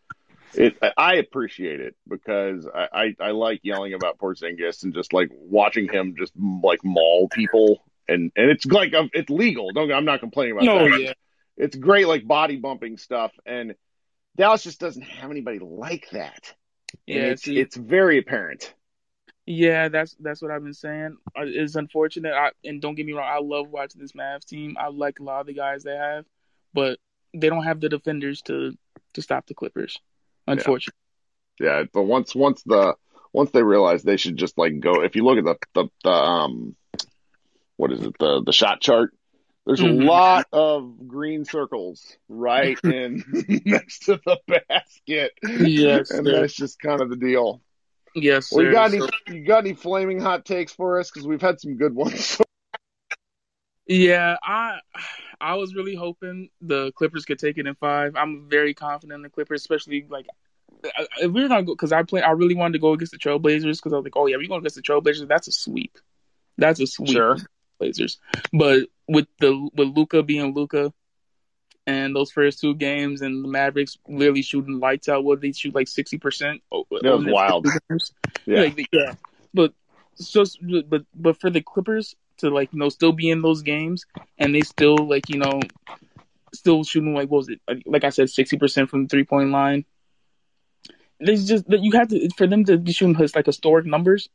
A: it. I appreciate it because I, I, I like yelling about Porzingis and just like watching him just like maul people. And and it's like um, it's legal. Don't I'm not complaining about
K: No,
A: that.
K: yeah.
A: It's great like body bumping stuff and Dallas just doesn't have anybody like that. And
K: Yeah,
A: it's
K: see-
A: it's very apparent.
K: Yeah, that's that's what I've been saying. It's unfortunate, I, and don't get me wrong, I love watching this Mavs team. I like a lot of the guys they have, but they don't have the defenders to to stop the Clippers. Unfortunately,
A: Yeah, but once once the once they realize they should just like go. If you look at the the, the um, what is it the the shot chart? There's a
K: Mhm.
A: lot of green circles right <laughs> in <laughs> next to the basket.
K: Yes,
A: and
K: sir.
A: that's just kind of the deal.
K: yes,
A: Well, you
K: sir.
A: got any you got any flaming hot takes for us? Because we've had some good ones. <laughs>
K: yeah, I I was really hoping the Clippers could take it in five. I'm very confident in the Clippers, especially like if we were gonna go because I play. I really wanted to go against the Trailblazers because I was like, oh yeah, we're going against the Trailblazers. That's a sweep. That's a sweep.
A: Sure.
K: Blazers. But with the with Luka being Luka, and those first two games, and the Mavericks literally shooting lights out. What they shoot like sixty percent?
A: Oh, that uh, was wild. Yeah.
K: Like, yeah. But so but but for the Clippers to like you know still be in those games and they still like you know still shooting like what was it like I said sixty percent from the three point line. There's just that you have to for them to be shooting like historic numbers,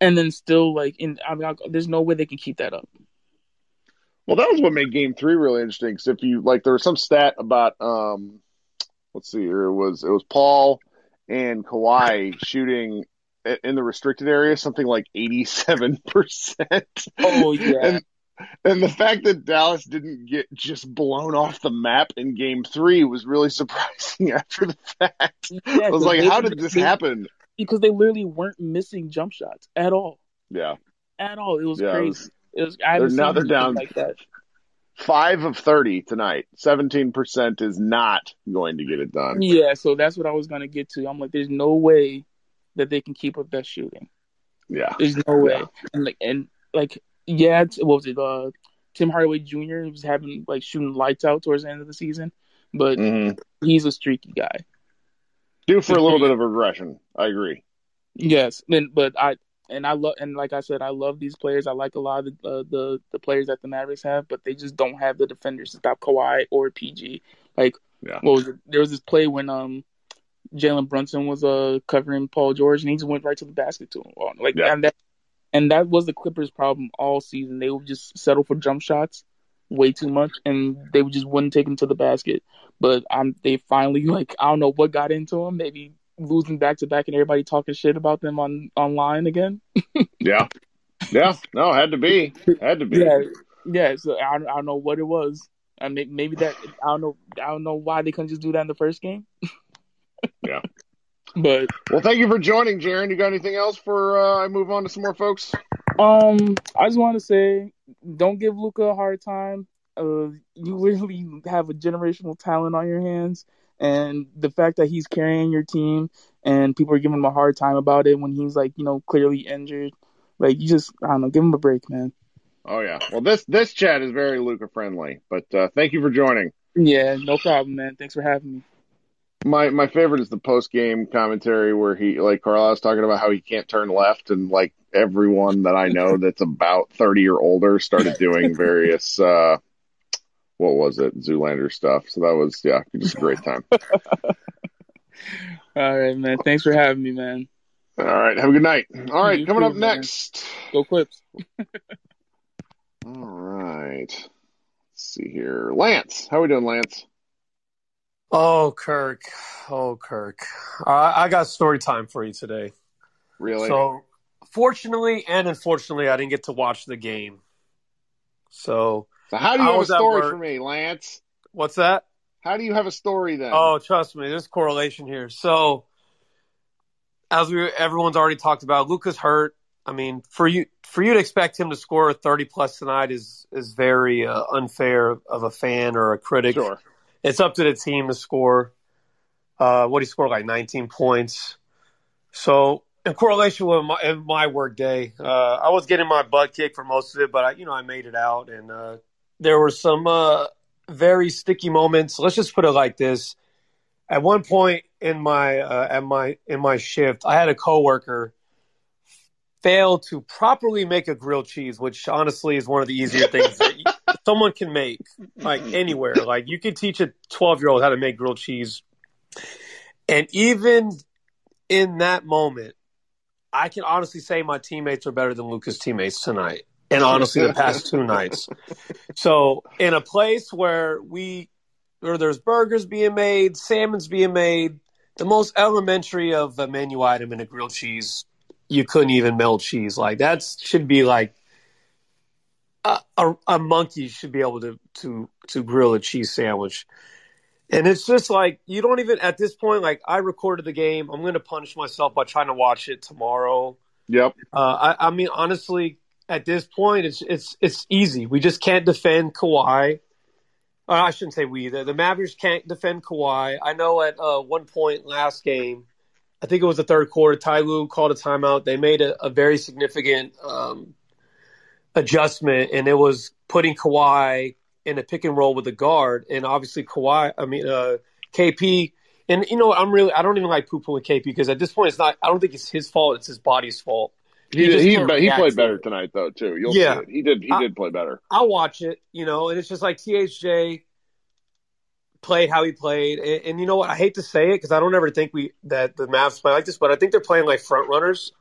K: and then still like in I mean I, there's no way they can keep that up.
A: Well, that was what made Game Three really interesting. Because if you like, there was some stat about um, let's see here, it was it was Paul and Kawhi <laughs> shooting in the restricted area something like eighty seven <laughs> percent.
K: Oh yeah,
A: and and the fact that Dallas didn't get just blown off the map in Game Three was really <laughs> surprising after the fact.
K: Yeah,
A: I was like, how did this happen?
K: Because they literally weren't missing jump shots at all,
A: Yeah,
K: at all. It was
A: Yeah, it
K: crazy.
A: was-
K: It was, I haven't
A: They're- now they're down.
K: like that.
A: five of thirty tonight. Seventeen percent is not going to get it done.
K: Yeah, so that's what I was gonna get to. I'm like, there's no way that they can keep up that shooting.
A: Yeah.
K: There's no way.
A: Yeah.
K: And like, and like, yeah, what was it? Uh, Tim Hardaway Jr. was having like shooting lights out towards the end of the season, but
A: hmm
K: he's a streaky guy.
A: Due for a little bit of regression. I agree.
K: Yes, and but I and I love and like I said, I love these players. I like a lot of the uh, the the players that the Mavericks have, but they just don't have the defenders to stop Kawhi or PG. Like,
A: Yeah.
K: what was it? There was this play when um Jalen Brunson was uh covering Paul George, and he just went right to the basket to him. Like,
A: Yeah.
K: and that and that was the Clippers' problem all season. They would just settle for jump shots way too much, and they just wouldn't take them to the basket. But um, they finally <laughs> like I don't know what got into them. Maybe losing back to back and everybody talking shit about them on online again. <laughs>
A: Yeah. Yeah. No, had to be. Had to be.
K: Yeah, yeah. So I, I don't know what it was. I mean, maybe that I don't know. I don't know why they couldn't just do that in the first game. <laughs>
A: Yeah.
K: But
A: Well, thank you for joining, Jaron. You got anything else for uh, I move on to some more folks?
K: um, I just want to say, don't give Luka a hard time. Uh, you really have a generational talent on your hands, and the fact that he's carrying your team and people are giving him a hard time about it when he's like, you know, clearly injured. Like you just, I don't know, give him a break, man.
A: Oh yeah. Well, this this chat is very Luka friendly, but uh, thank you for joining.
K: Yeah, no problem, man. Thanks for having me.
A: My my favorite is the post game commentary where he like Carlisle's talking about how he can't turn left and like everyone that I know <laughs> that's about thirty or older started doing <laughs> various uh what was it Zoolander stuff. So that was yeah, just a great time. <laughs>
K: All right, man. Thanks for having me, man.
A: All right, have a good night. All right,
K: You
A: coming
K: too,
A: up
K: man.
A: next.
K: Go Clips.
A: All right. Let's see here. Lance, how we doing, Lance?
L: Oh, Kirk. Oh, Kirk. Uh, I got story time for you today.
A: Really?
L: So, fortunately and unfortunately, I didn't get to watch the game. So,
A: So how do you
L: I
A: have a story for me, Lance?
L: what's that?
A: How do you have a story then?
L: Oh, trust me, there's correlation here. So, as we everyone's already talked about, Luka's hurt. I mean, for you for you to expect him to score 30 plus tonight is is very uh, unfair of a fan or a critic.
A: sure.
L: It's up to the team to score. Uh, what he scored like 19 points. So in correlation with my, in my work day, uh, I was getting my butt kicked for most of it, but I, you know, I made it out, and uh, there were some uh, very sticky moments. Let's just put it like this: at one point in my uh, at my in my shift, I had a coworker fail to properly make a grilled cheese, which honestly is one of the easier things that <laughs> someone can make, like <clears throat> anywhere. Like you could teach a twelve year old how to make grilled cheese, and even in that moment, I can honestly say my teammates are better than Luka's teammates tonight, and honestly the past two nights. So in a place where we where there's burgers being made, salmon's being made, the most elementary of a menu item in a grilled cheese, you couldn't even melt cheese. Like that should be like a, a, a monkey should be able to to to grill a cheese sandwich. And it's just like you don't even at this point. Like I recorded the game, I'm going to punish myself by trying to watch it tomorrow.
A: Yep.
L: Uh, I, I mean, honestly, at this point, it's it's it's easy. We just can't defend Kawhi. Uh, I shouldn't say we. The, the Mavericks can't defend Kawhi. I know at uh, one point last game, I think it was the third quarter, Ty Lue called a timeout. They made a, a very significant um, adjustment, and it was putting Kawhi in a pick and roll with the guard, and obviously Kawhi. I mean, uh, KP. And you know? I'm really I don't even like poo pooing KP because at this point it's not. I don't think it's his fault. It's his body's fault.
A: He
L: just
A: he, he, played better
L: it.
A: tonight though too. You'll
L: Yeah.
A: see it. He did he
L: I-
A: did play better.
L: I'll watch it, you know, and it's just like THJ played how he played, and, and you know what? I hate to say it because I don't ever think we that the Mavs play like this, but I think they're playing like front runners.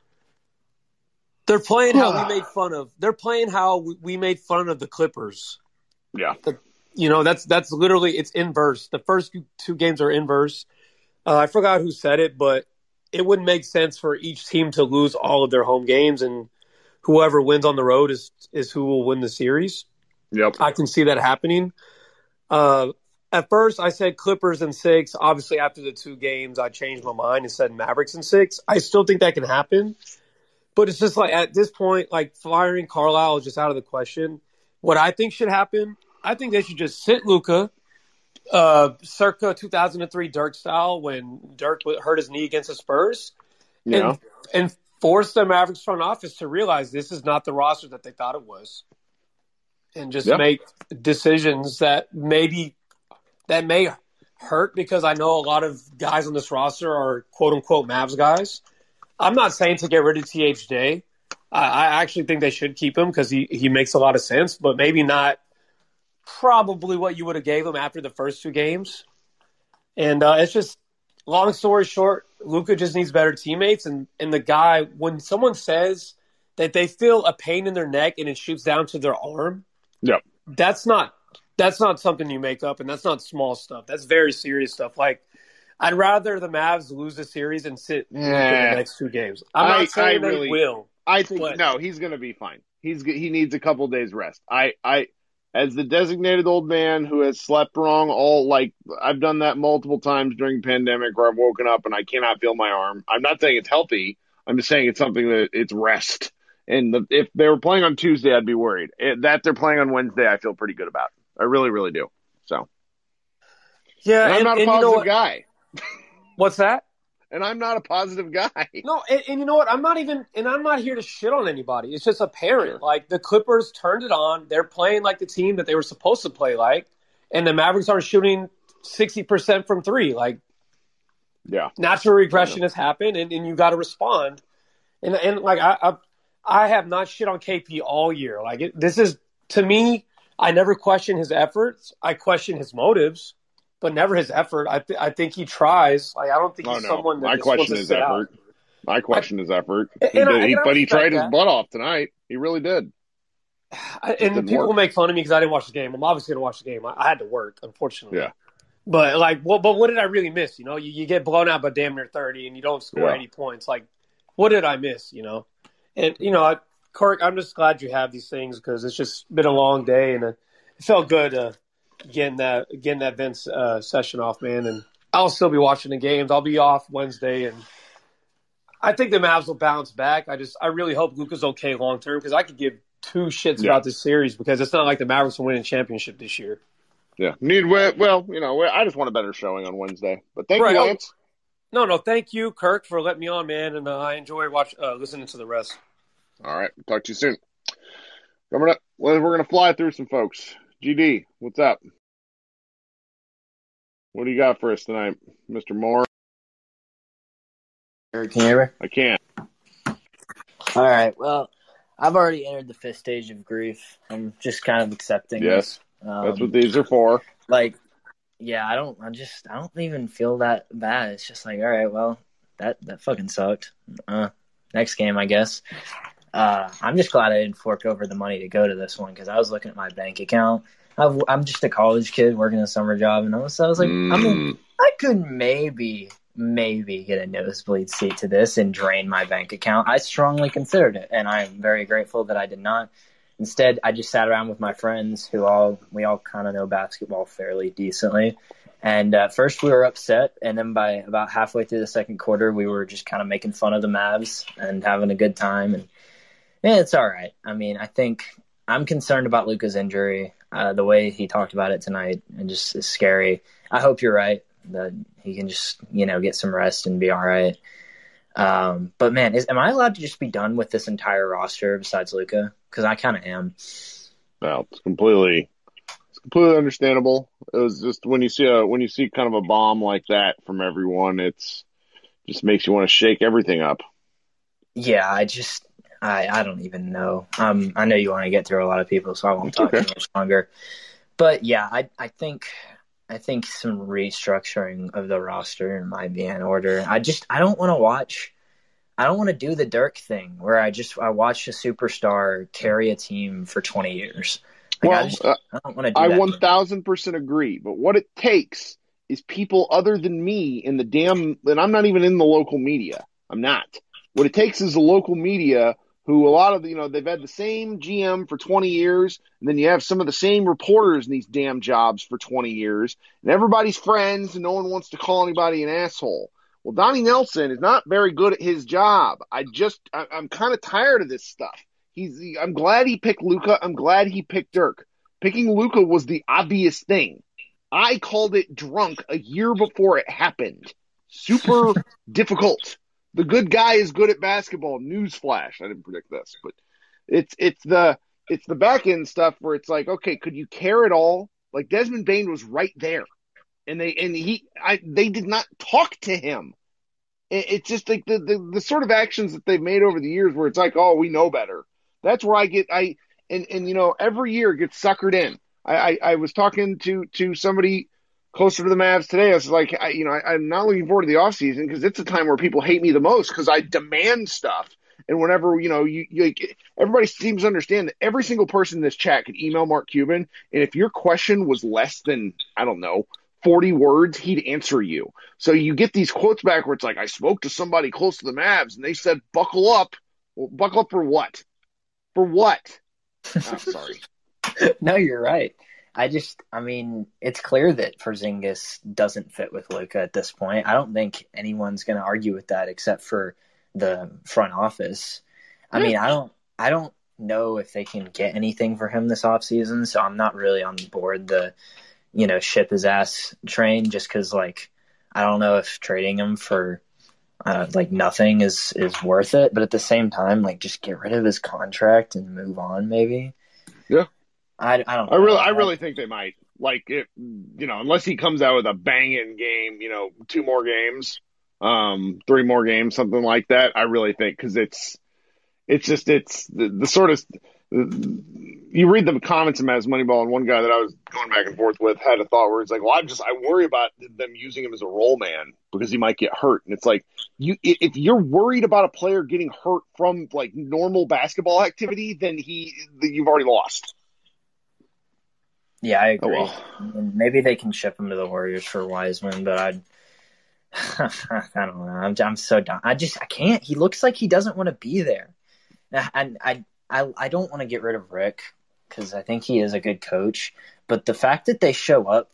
L: They're playing how we made fun of. They're playing how we, we made fun of the Clippers.
A: Yeah.
L: You know, that's that's literally it's inverse. The first two games are inverse. Uh, I forgot who said it, but it wouldn't make sense for each team to lose all of their home games, and whoever wins on the road is is who will win the series.
A: Yep.
L: I can see that happening. Uh, at first, I said Clippers and six. Obviously, after the two games, I changed my mind and said Mavericks and six. I still think that can happen, but it's just like at this point, like firing Carlisle is just out of the question. What I think should happen, I think they should just sit Luka, uh, circa 2003 Dirk style when Dirk hurt his knee against the Spurs,
A: Yeah.
L: and and force the Mavericks front office to realize this is not the roster that they thought it was, and just make decisions that maybe that may hurt because I know a lot of guys on this roster are quote unquote Mavs guys. I'm not saying to get rid of THJ. I, I actually think they should keep him because he, he makes a lot of sense, but maybe not probably what you would have gave him after the first two games. And uh, it's just long story short, Luka just needs better teammates. And, and the guy, when someone says that they feel a pain in their neck and it shoots down to their arm,
A: Yep.
L: that's not that's not something you make up, and that's not small stuff. That's very serious stuff. Like I'd rather the Mavs lose the series and sit
A: Yeah.
L: the next two games. I'm
A: I-
L: not saying
A: I
L: they
A: really-
L: will.
A: I think
L: But-
A: no, he's going to be fine. He's he needs a couple days rest. I I as the designated old man who has slept wrong all like I've done that multiple times during the pandemic where I've woken up and I cannot feel my arm. I'm not saying it's healthy. I'm just saying it's something that it's rest. And the, if they were playing on Tuesday, I'd be worried. It, that they're playing on Wednesday, I feel pretty good about. I really, really do. So
L: Yeah,
A: and I'm
L: and,
A: not a
L: and you know
A: positive guy,
L: What's that?
A: and I'm not a positive guy. <laughs>
L: No, and, and you know what? I'm not even, and I'm not here to shit on anybody. It's just apparent. Like the Clippers turned it on. They're playing like the team that they were supposed to play like, and the Mavericks are shooting sixty percent from three. Like
A: Yeah,
L: natural regression has happened, and, and you got to respond. And and like I, I I have not shit on KP all year. Like it, this is to me, I never question his efforts. I question his motives, but never his effort. I th- I think he tries. Like I don't think
A: oh
L: he's
A: no,
L: someone that
A: I question
L: to
A: his
L: sit out.
A: effort. I question his effort.
L: And-
A: He
L: and I-
A: he, but he tried his butt off tonight. He really did.
L: I, and people
A: work.
L: make fun of me because I didn't watch the game. I'm obviously gonna watch the game. I, I had to work, unfortunately.
A: Yeah.
L: But like, well, but what did I really miss? You know, you, you get blown out by damn near thirty, and you don't score
A: Yeah.
L: any points. Like, what did I miss? You know, and you know, I, Kirk, I'm just glad you have these things because it's just been a long day, and it felt good uh, getting that getting that Vince uh, session off, man. And I'll still be watching the games. I'll be off Wednesday, and I think the Mavs will bounce back. I just I really hope Luka's okay long term because I could give two shits
A: Yeah.
L: about this series because it's not like the Mavericks are winning championship this year.
A: Yeah, need well, you know, I just want a better showing on Wednesday. But thank
L: Right.
A: you,
L: Oh,
A: Lance.
L: No, no, thank you, Kirk, for letting me on, man, and uh, I enjoy watch uh, listening to the rest.
A: All right. Talk to you soon. Coming up, well, we're going to fly through some folks. GD, what's up? What do you got for us tonight, Mr. Moore?
M: Can you hear me?
A: I can't.
M: All right. Well, I've already entered the fifth stage of grief. I'm just kind of accepting.
A: Yes.
M: this. Um,
A: That's what these are for.
M: like, yeah, I don't. I just. I don't even feel that bad. It's just like, all right, well, that that fucking sucked. Uh, next game, I guess. Uh, I'm just glad I didn't fork over the money to go to this one because I was looking at my bank account. I've, I'm just a college kid working a summer job, and I was, I was like, I mean,
A: Mm,
M: I could maybe, maybe get a nosebleed seat to this and drain my bank account. I strongly considered it, and I'm very grateful that I did not. Instead, I just sat around with my friends who all we all kind of know basketball fairly decently. And at first we were upset, and then by about halfway through the second quarter, we were just kind of making fun of the Mavs and having a good time. And yeah, it's all right. I mean, I think I'm concerned about Luka's injury. Uh, the way he talked about it tonight, and just is scary. I hope you're right that he can just you know get some rest and be all right. Um, but man, is, am I allowed to just be done with this entire roster besides Luka? Because I kind of am.
A: no, it's completely, it's completely understandable. It was just when you see a when you see kind of a bomb like that from everyone, it's just makes you want to shake everything up.
M: Yeah, I just I I don't even know. Um, I know you want to get through a lot of people, so I won't
A: It's
M: talk
A: okay.
M: too much longer. But yeah, I I think I think some restructuring of the roster might be in order. I just I don't want to watch. I don't want to do the Dirk thing where I just I watch a superstar carry a team for twenty years. Like I
A: Well,
M: just
A: uh,
M: I don't want to do
A: I one thousand percent agree. But what it takes is people other than me in the damn, and I'm not even in the local media. I'm not. What it takes is the local media who a lot of the, you know they've had the same GM for 20 years, and then you have some of the same reporters in these damn jobs for 20 years, and everybody's friends, and no one wants to call anybody an asshole. Well, Donnie Nelson is not very good at his job. I just I, I'm kind of tired of this stuff. He's I'm glad he picked Luka. I'm glad he picked Dirk. Picking Luka was the obvious thing. I called it drunk a year before it happened. Super <laughs> difficult. The good guy is good at basketball. Newsflash. I didn't predict this, but it's it's the it's the back end stuff where it's like, okay, could you care at all? Like Desmond Bane was right there, and they and he I they did not talk to him. It, it's just like the, the the sort of actions that they've made over the years where it's like, oh, we know better. That's where I get I and and you know every year gets suckered in. I I, I was talking to to somebody closer to the Mavs today. I was like, I, you know, I, I'm not looking forward to the off season because it's a time where people hate me the most because I demand stuff. And whenever you know, you, you like, everybody seems to understand that every single person in this chat could email Mark Cuban, and if your question was less than I don't know. 40 words, he'd answer you. So you get these quotes back where it's like, I spoke to somebody close to the Mavs and they said, buckle up. Well, buckle up for what? For what? I'm <laughs> ah, sorry.
M: no, you're right. I just, I mean, it's clear that Porzingis doesn't fit with Luka at this point. I don't think anyone's going to argue with that except for the front office. I mean, I don't, I don't know if they can get anything for him this offseason, so I'm not really on board the, you know, ship his ass train just because, like, I don't know if trading him for uh, like nothing is is worth it. But at the same time, like, just get rid of his contract and move on, maybe.
A: Yeah.
M: I, I don't.
A: I really. I really think they might. Like it, you know, unless he comes out with a banging game, you know, two more games, um, three more games, something like that. I really think because it's, it's just it's the, the sort of you read the comments about his Moneyball, and one guy that I was going back and forth with had a thought where it's like, well, I'm just I worry about them using him as a roll man because he might get hurt, and it's like you if you're worried about a player getting hurt from like normal basketball activity, then he you've already lost.
M: Yeah, I
A: Oh,
M: agree.
A: well.
M: Maybe they can ship him to the Warriors for Wiseman, but I'd. <laughs> I don't know. I'm I'm so done. I just I can't. He looks like he doesn't want to be there, and I I I don't want to get rid of Rick because I think he is a good coach. But the fact that they show up,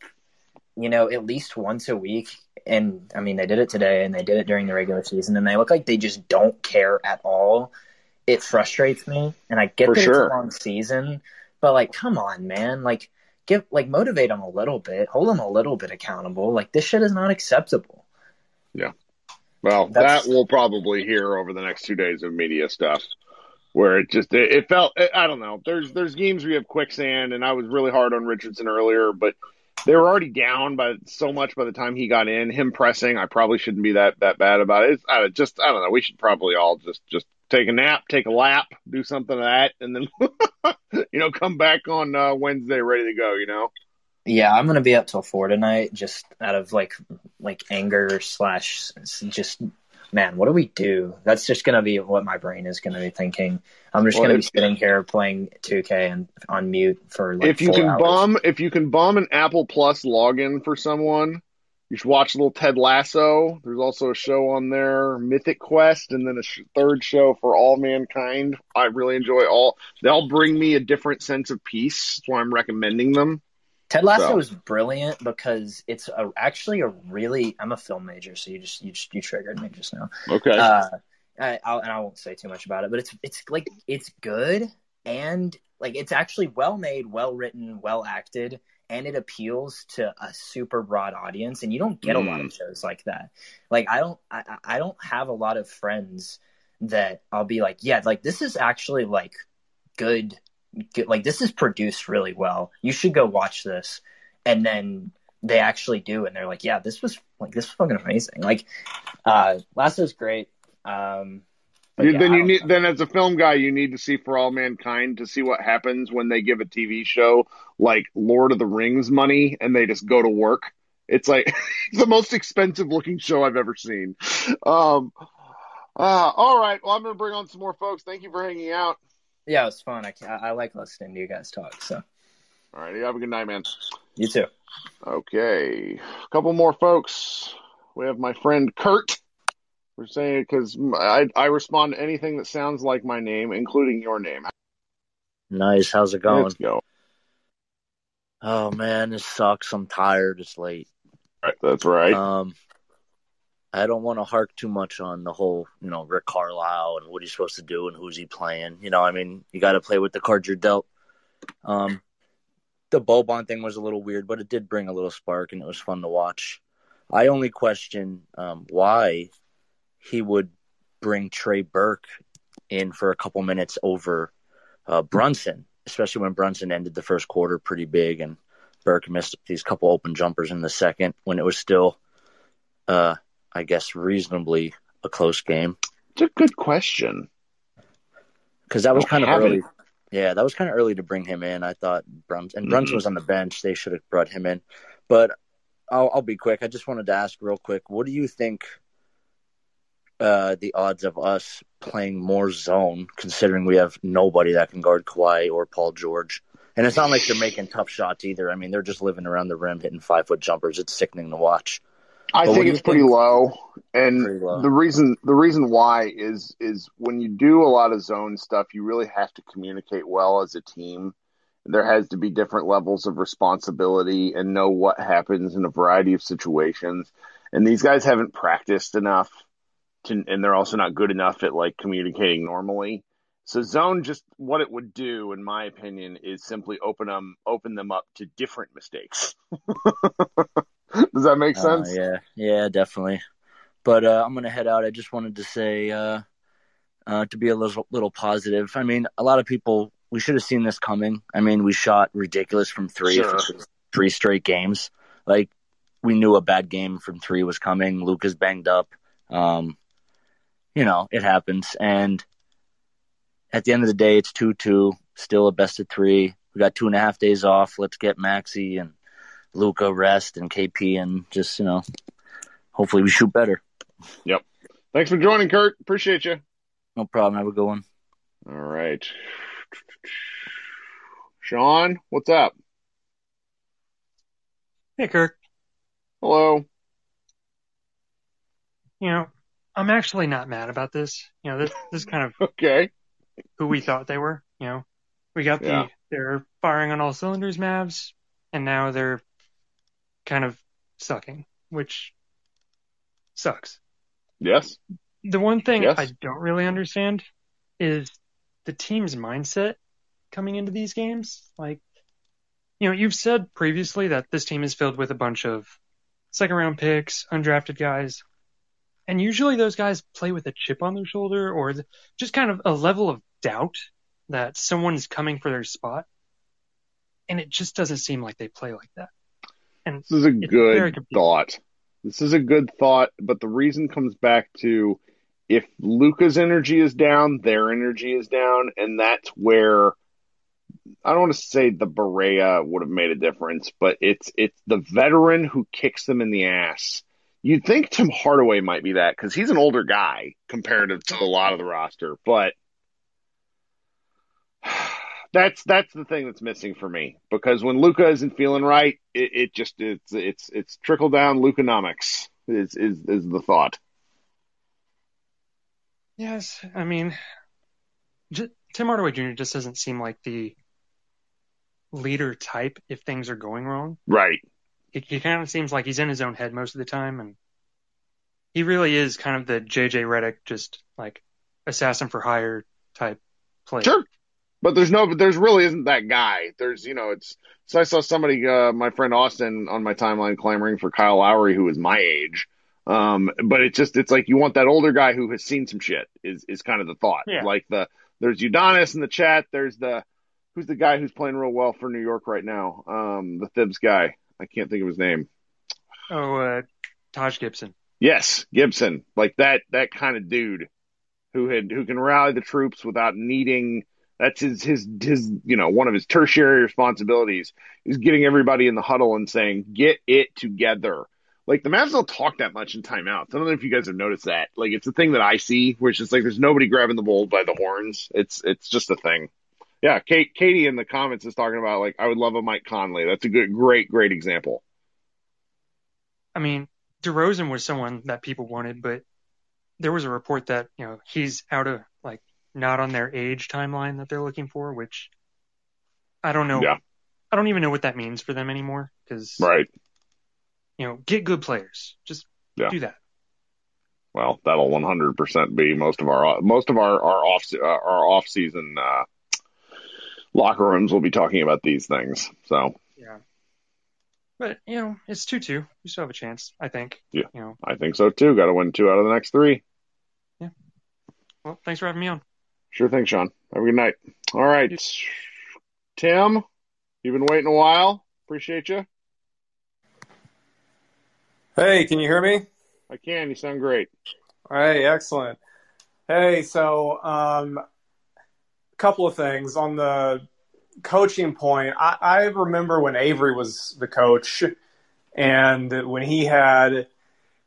M: you know, at least once a week, and I mean they did it today, and they did it during the regular season, and they look like they just don't care at all. It frustrates me, and I get
A: For
M: that
A: sure.
M: it's a long season, but like, come on, man, like give like motivate them a little bit, hold them a little bit accountable. Like this shit is not acceptable.
A: Yeah. Well,
M: That's-
A: that we'll probably hear over the next two days of media stuff, where it just it, it felt I don't know. There's there's games where you have quicksand, and I was really hard on Richardson earlier, but they were already down by so much by the time he got in. Him pressing, I probably shouldn't be that that bad about it. It's, I just I don't know. We should probably all just just take a nap, take a lap, do something of that, and then <laughs> you know come back on uh, Wednesday ready to go. You know.
M: Yeah, I'm gonna be up till four tonight, just out of like like anger slash just man, what do we do? That's just gonna be what my brain is gonna be thinking. I'm just
A: Well,
M: gonna be sitting here playing 2K and on mute for like
A: if you can
M: hours.
A: bomb if you can bomb an Apple Plus login for someone, you should watch a little Ted Lasso. There's also a show on there, Mythic Quest, and then a sh- third show for All Mankind. I really enjoy all. They'll bring me a different sense of peace. That's why I'm recommending them.
M: Ted Lasso
A: So.
M: is brilliant because it's a, actually a really. I'm a film major, so you just you just you triggered me just now.
A: Okay.
M: Uh, I, I'll, and I won't say too much about it, but it's it's like it's good and like it's actually well made, well written, well acted, and it appeals to a super broad audience. And you don't get a lot of shows like that. Like I don't I I don't have a lot of friends that I'll be like, yeah, like this is actually like good, good like this is produced really well. You should go watch this, and then they actually do, and they're like, yeah, this was like this was fucking amazing. Like, uh, Lasso's great. Um,
A: You-
M: yeah,
A: then you need
M: know.
A: then as a film guy, you need to see For All Mankind to see what happens when they give a TV show like Lord of the Rings money and they just go to work. It's like it's <laughs> the most expensive looking show I've ever seen. Um, uh, all right, well I'm gonna bring on some more folks. Thank you for hanging out.
M: Yeah, it was fun. I, I like listening to you guys talk. So
A: All right, you have a good night, man.
M: you too.
A: Okay, a couple more folks. We have my friend Kurt. We're saying it because I I respond to anything that sounds like my name, including your name.
N: Nice. How's it going?
A: Let's go.
N: Oh man, this sucks. I'm tired. It's late.
A: Right, that's right.
N: Um, I don't want to hark too much on the whole, you know, Rick Carlisle and what he's supposed to do and who's he playing. You know, I mean, you got to play with the cards you're dealt. Um, the Boban thing was a little weird, but it did bring a little spark and it was fun to watch. I only question um, why he would bring Trey Burke in for a couple minutes over uh, Brunson, especially when Brunson ended the first quarter pretty big and Burke missed these couple open jumpers in the second when it was still, uh, I guess, reasonably a close game.
A: It's a good question.
N: Because that was kind of early.
A: it.
N: Yeah, that was kind of early to bring him in. I thought Brunson and. Brunson was on the bench. They should have brought him in. But I'll, I'll be quick. I just wanted to ask real quick. What do you think uh, the odds of us playing more zone, considering we have nobody that can guard Kawhi or Paul George? And it's not like they're making tough shots either. I mean, they're just living around the rim, hitting five foot jumpers. It's sickening to watch.
A: I think it's pretty
N: think?
A: low, and
N: Pretty low.
A: the reason the reason why is is when you do a lot of zone stuff, you really have to communicate well as a team. There has to be different levels of responsibility and know what happens in a variety of situations. And these guys haven't practiced enough, to, and they're also not good enough at like communicating normally. So zone just what it would do, in my opinion, is simply open them open them up to different mistakes. <laughs> <laughs> Does that make
N: Uh,
A: sense?
N: yeah, yeah, definitely. But uh, I'm gonna head out. I just wanted to say uh, uh, to be a little little positive. I mean, a lot of people we should have seen this coming. I mean, we shot ridiculous from three
A: Sure.
N: three straight games. Like we knew a bad game from three was coming. Luka's banged up. Um, you know, it happens. And at the end of the day, it's two two. Still a best of three. We got two and a half days off. Let's get Maxi and Luka rest and KP and just you know, hopefully we shoot better.
A: Yep. Thanks for joining, Kurt. Appreciate you.
N: No problem. Have a good one.
A: All right. Sean, what's up?
O: Hey, Kirk.
A: Hello.
O: You know, I'm actually not mad about this. You know, this, this is kind of <laughs>
A: Okay.
O: who we thought they were. You know, we got the, they're firing on all cylinders Mavs, and now they're kind of sucking, which sucks.
A: Yes.
O: The one thing
A: Yes.
O: I don't really understand is the team's mindset coming into these games. Like, you know, you've said previously that this team is filled with a bunch of second round picks, undrafted guys. And usually those guys play with a chip on their shoulder or just kind of a level of doubt that someone's coming for their spot. And it just doesn't seem like they play like that. And
A: This is a good thought. This is a good thought, but the reason comes back to if Luka's energy is down, their energy is down, and that's where I don't want to say the Barea would have made a difference, but it's it's the veteran who kicks them in the ass. You'd think Tim Hardaway might be that because he's an older guy comparative to a lot of the roster, but that's that's the thing that's missing for me because when Luka isn't feeling right, it, it just it's it's it's trickle down Lukanomics is is is the thought.
O: Yes, I mean, j- Tim Hardaway Jr. just doesn't seem like the leader type if things are going wrong.
A: Right.
O: He, he kind of seems like he's in his own head most of the time, and he really is kind of the JJ Redick, just like assassin for hire type player.
A: Sure. But there's no, but there's really isn't that guy. There's, you know, it's, so I saw somebody, uh, my friend Austin on my timeline clamoring for Kyle Lowry, who is my age. Um, but it's just, it's like you want that older guy who has seen some shit is, is kind of the thought.
O: Yeah.
A: Like the, there's Udonis in the chat. There's the, who's the guy who's playing real well for New York right now? Um, the Thibs guy. I can't think of his name.
O: Oh, uh, Taj Gibson.
A: Yes, Gibson. Like that, that kind of dude who had, who can rally the troops without needing, that's his, his, his, you know, one of his tertiary responsibilities is getting everybody in the huddle and saying, get it together. Like the Mavs don't talk that much in timeouts. I don't know if you guys have noticed that. Like it's a thing that I see where it's just like there's nobody grabbing the bull by the horns. It's, it's just a thing. Yeah. Kate, Katie in the comments is talking about like, I would love a Mike Conley. That's a good, great, great example.
O: I mean, DeRozan was someone that people wanted, but there was a report that, you know, he's out of, like, not on their age timeline that they're looking for, which I don't know.
A: Yeah.
O: I don't even know what that means for them anymore because,
A: Right.
O: you know, get good players. Just
A: Yeah.
O: do that.
A: Well, that'll 100% be most of our most of our our off uh, our off season uh, locker rooms will be talking about these things. So
O: Yeah. But, you know, it's 2 2. We still have a chance, I think.
A: yeah,
O: You know,
A: I think so too. Got to win two out of the next three. Yeah.
O: well, thanks for having me on.
A: Sure thing, Sean. Have a good night. All right, Tim, you've been waiting a while. Appreciate you.
P: Hey, can you hear me?
A: I can. You sound great.
P: All right, excellent. Hey, so um, a couple of things on the coaching point. I, I remember when Avery was the coach, and when he had,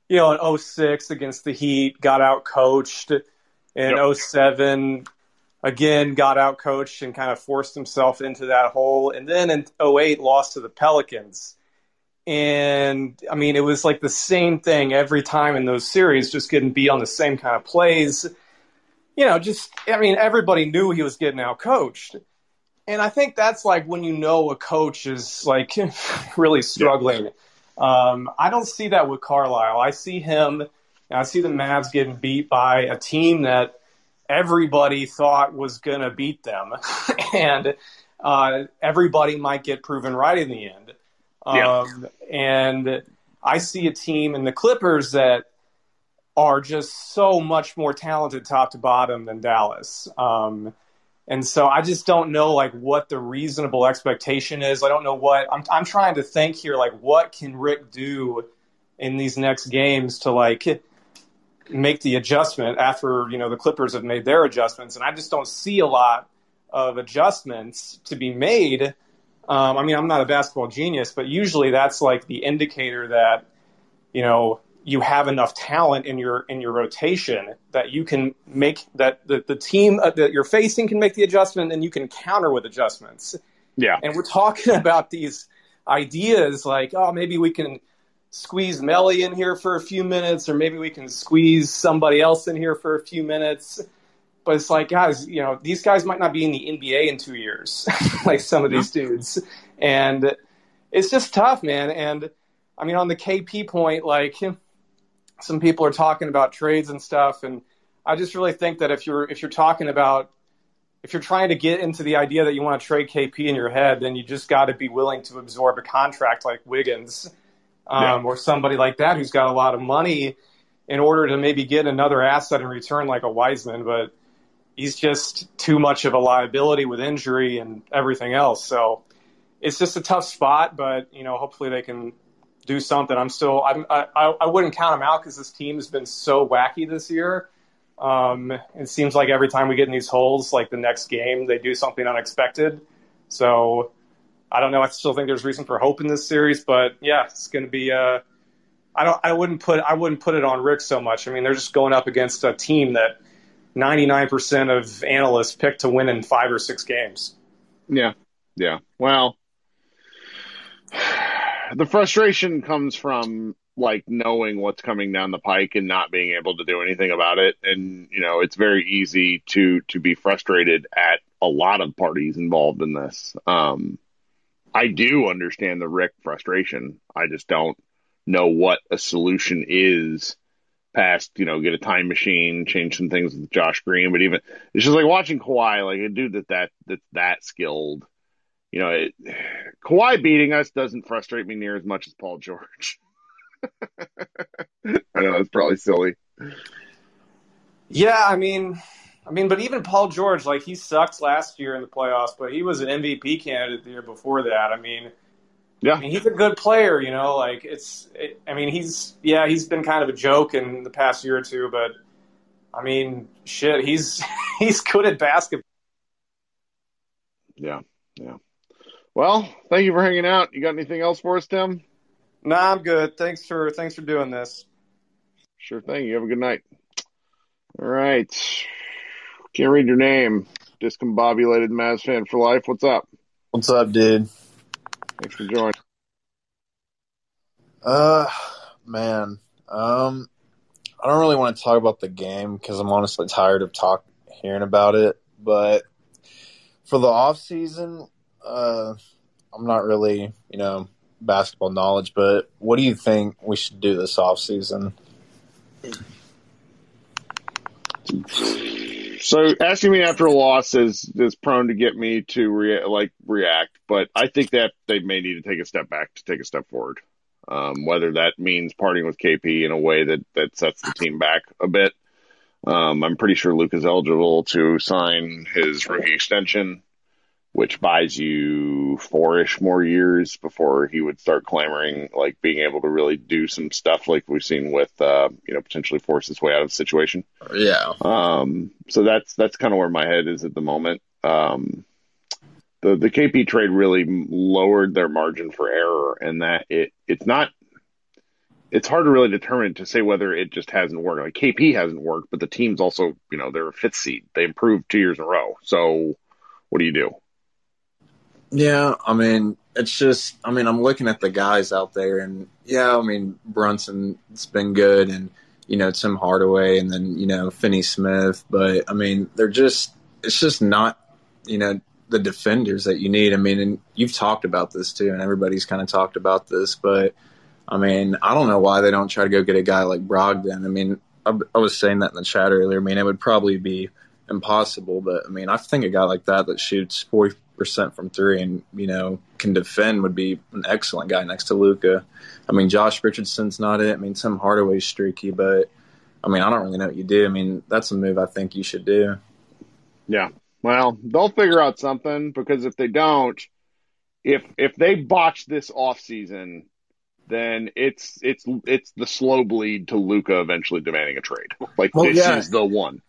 P: you know, an 06 against the Heat, got out coached, in 07 again got out coached and kind of forced himself into that hole, and then in 08 lost to the Pelicans. And I mean, it was like the same thing every time in those series, just getting beat on the same kind of plays. You know, just, I mean, everybody knew he was getting out coached. And I think that's like when you know a coach is like <laughs> really struggling. Um, I don't see that with Carlisle. I see him, I see the Mavs getting beat by a team that everybody thought was going to beat them. <laughs> and uh, everybody might get proven right in the end.
A: Yeah.
P: Um, and I see a team in the Clippers that are just so much more talented top to bottom than Dallas. Um, and so I just don't know like what the reasonable expectation is. I don't know what I'm I'm trying to think here like what can Rick do in these next games to like make the adjustment after, you know, the Clippers have made their adjustments and I just don't see a lot of adjustments to be made. Um, I mean, I'm not a basketball genius, but usually that's like the indicator that, you know, you have enough talent in your in your rotation that you can make that the, the team uh, that you're facing can make the adjustment and you can counter with adjustments.
A: Yeah.
P: And we're talking <laughs> about these ideas like, oh, maybe we can squeeze Melli in here for a few minutes, or maybe we can squeeze somebody else in here for a few minutes. But it's like, guys, you know, these guys might not be in the NBA in two years, <laughs> like some of these dudes. And it's just tough, man. And I mean, on the KP point, like some people are talking about trades and stuff, and I just really think that if you're if you're talking about if you're trying to get into the idea that you want to trade KP in your head, then you just got to be willing to absorb a contract like Wiggins um,
A: Yeah.
P: or somebody like that who's got a lot of money in order to maybe get another asset in return like a Wiseman, but he's just too much of a liability with injury and everything else. So it's just a tough spot, but you know, hopefully they can do something. I'm still, I'm, I, I wouldn't count them out because this team has been so wacky this year. Um, it seems like every time we get in these holes, like the next game, they do something unexpected. So I don't know. I still think there's reason for hope in this series, but yeah, it's going to be. Uh, I don't. I wouldn't put. I wouldn't put it on Rick so much. I mean, they're just going up against a team that 99% of analysts pick to win in five or six games.
A: Yeah, yeah. Well, the frustration comes from like knowing what's coming down the pike and not being able to do anything about it and you know it's very easy to to be frustrated at a lot of parties involved in this um i do understand the rick frustration i just don't know what a solution is past you know get a time machine change some things with josh green but even it's just like watching Kawhi like a dude that that that's that skilled you know, it, Kawhi beating us doesn't frustrate me near as much as Paul George. <laughs> I know it's probably silly.
P: Yeah, I mean, I mean, but even Paul George, like he sucked last year in the playoffs, but he was an MVP candidate the year before that. I mean,
A: yeah,
P: I mean, he's a good player, you know. Like it's, it, I mean, he's yeah, he's been kind of a joke in the past year or two, but I mean, shit, he's <laughs> he's good at basketball.
A: Yeah, yeah. Well, thank you for hanging out. You got anything else for us, Tim?
P: Nah, I'm good. Thanks for thanks for doing this.
A: Sure thing. You have a good night. All right. Can't read your name. Discombobulated Mavs fan for life. What's up?
Q: What's up, dude?
A: Thanks for joining.
Q: Uh, man. Um, I don't really want to talk about the game because I'm honestly tired of talk hearing about it. But for the off season, uh, I'm not really, you know, basketball knowledge, but what do you think we should do this off season?
A: So asking me after a loss is is prone to get me to rea- like react, but I think that they may need to take a step back to take a step forward. Um, whether that means parting with KP in a way that that sets the team back a bit. Um, I'm pretty sure Luka is eligible to sign his rookie extension which buys you four-ish more years before he would start clamoring, like being able to really do some stuff like we've seen with, uh, you know, potentially force his way out of the situation.
Q: Yeah.
A: Um, so that's, that's kind of where my head is at the moment. Um, the, the KP trade really lowered their margin for error and that it, it's not, it's hard to really determine to say whether it just hasn't worked. Like KP hasn't worked, but the team's also, you know, they're a fifth seed. They improved two years in a row. So what do you do?
Q: Yeah, I mean, it's just, I mean, I'm looking at the guys out there, and yeah, I mean, Brunson's been good, and you know, Tim Hardaway, and then you know, Finney Smith, but I mean, they're just, it's just not, you know, the defenders that you need. I mean, and you've talked about this too, and everybody's kind of talked about this, but I mean, I don't know why they don't try to go get a guy like Brogdon. I mean, I, I was saying that in the chat earlier. I mean, it would probably be impossible, but I mean, I think a guy like that that shoots 40 percent from three and you know can defend would be an excellent guy next to Luka. I mean, Josh Richardson's not it. I mean, Tim Hardaway's streaky, but I mean, I don't really know what you do. I mean, that's a move I think you should do.
A: Yeah. Well, they'll figure out something because if they don't, if if they botch this off season, then it's it's it's the slow bleed to Luka eventually demanding a trade. Like
Q: Well,
A: this
Q: yeah.
A: is the one.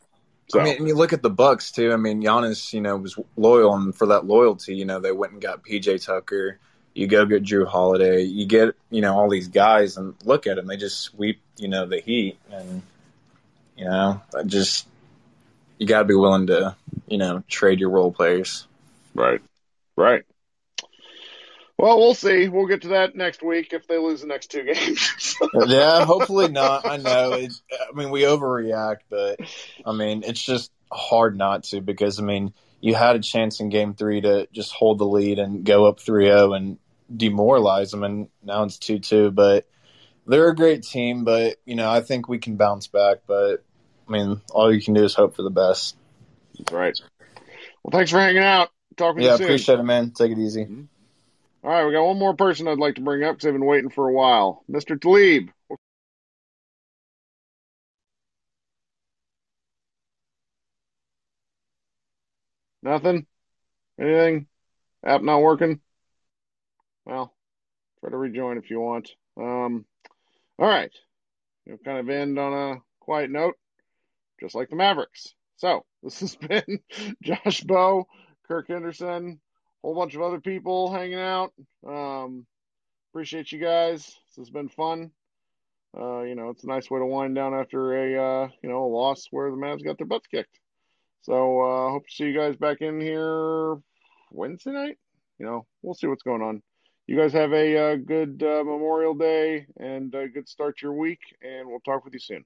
A: So
Q: I mean, and you look at the Bucks too. I mean, Giannis, you know, was loyal, and for that loyalty, you know, they went and got PJ Tucker. You go get Jrue Holiday. You get, you know, all these guys, and look at them. They just sweep, you know, the Heat, and you know, I just you got to be willing to, you know, trade your role players.
A: Right. Right. Well, we'll see. We'll get to that next week if they lose the next two <laughs> games.
Q: yeah, hopefully not. I know. It, I mean, we overreact, but I mean, it's just hard not to because I mean, you had a chance in Game Three to just hold the lead and go up 3-0 and demoralize them, and now it's two two. But they're a great team. But you know, I think we can bounce back. But I mean, all you can do is hope for the best.
A: That's right. Well, thanks for hanging out. Talk with
Q: Yeah,
A: you soon.
Q: appreciate it, man. Take it easy. Mm-hmm.
A: All right, we got one more person I'd like to bring up because I've been waiting for a while. Mr. Talib. Nothing? Anything? App not working? Well, try to rejoin if you want. Um, all right. We'll kind of end on a quiet note, just like the Mavericks. So, <laughs> this has been <laughs> Josh Bowe, Kirk Henderson, whole bunch of other people hanging out. Um, appreciate you guys. This has been fun. Uh, you know, it's a nice way to wind down after a uh, you know a loss where the Mavs got their butts kicked. So uh, hope to see you guys back in here Wednesday night. You know, we'll see what's going on. You guys have a uh, good uh, Memorial Day and a good start to your week, and we'll talk with you soon.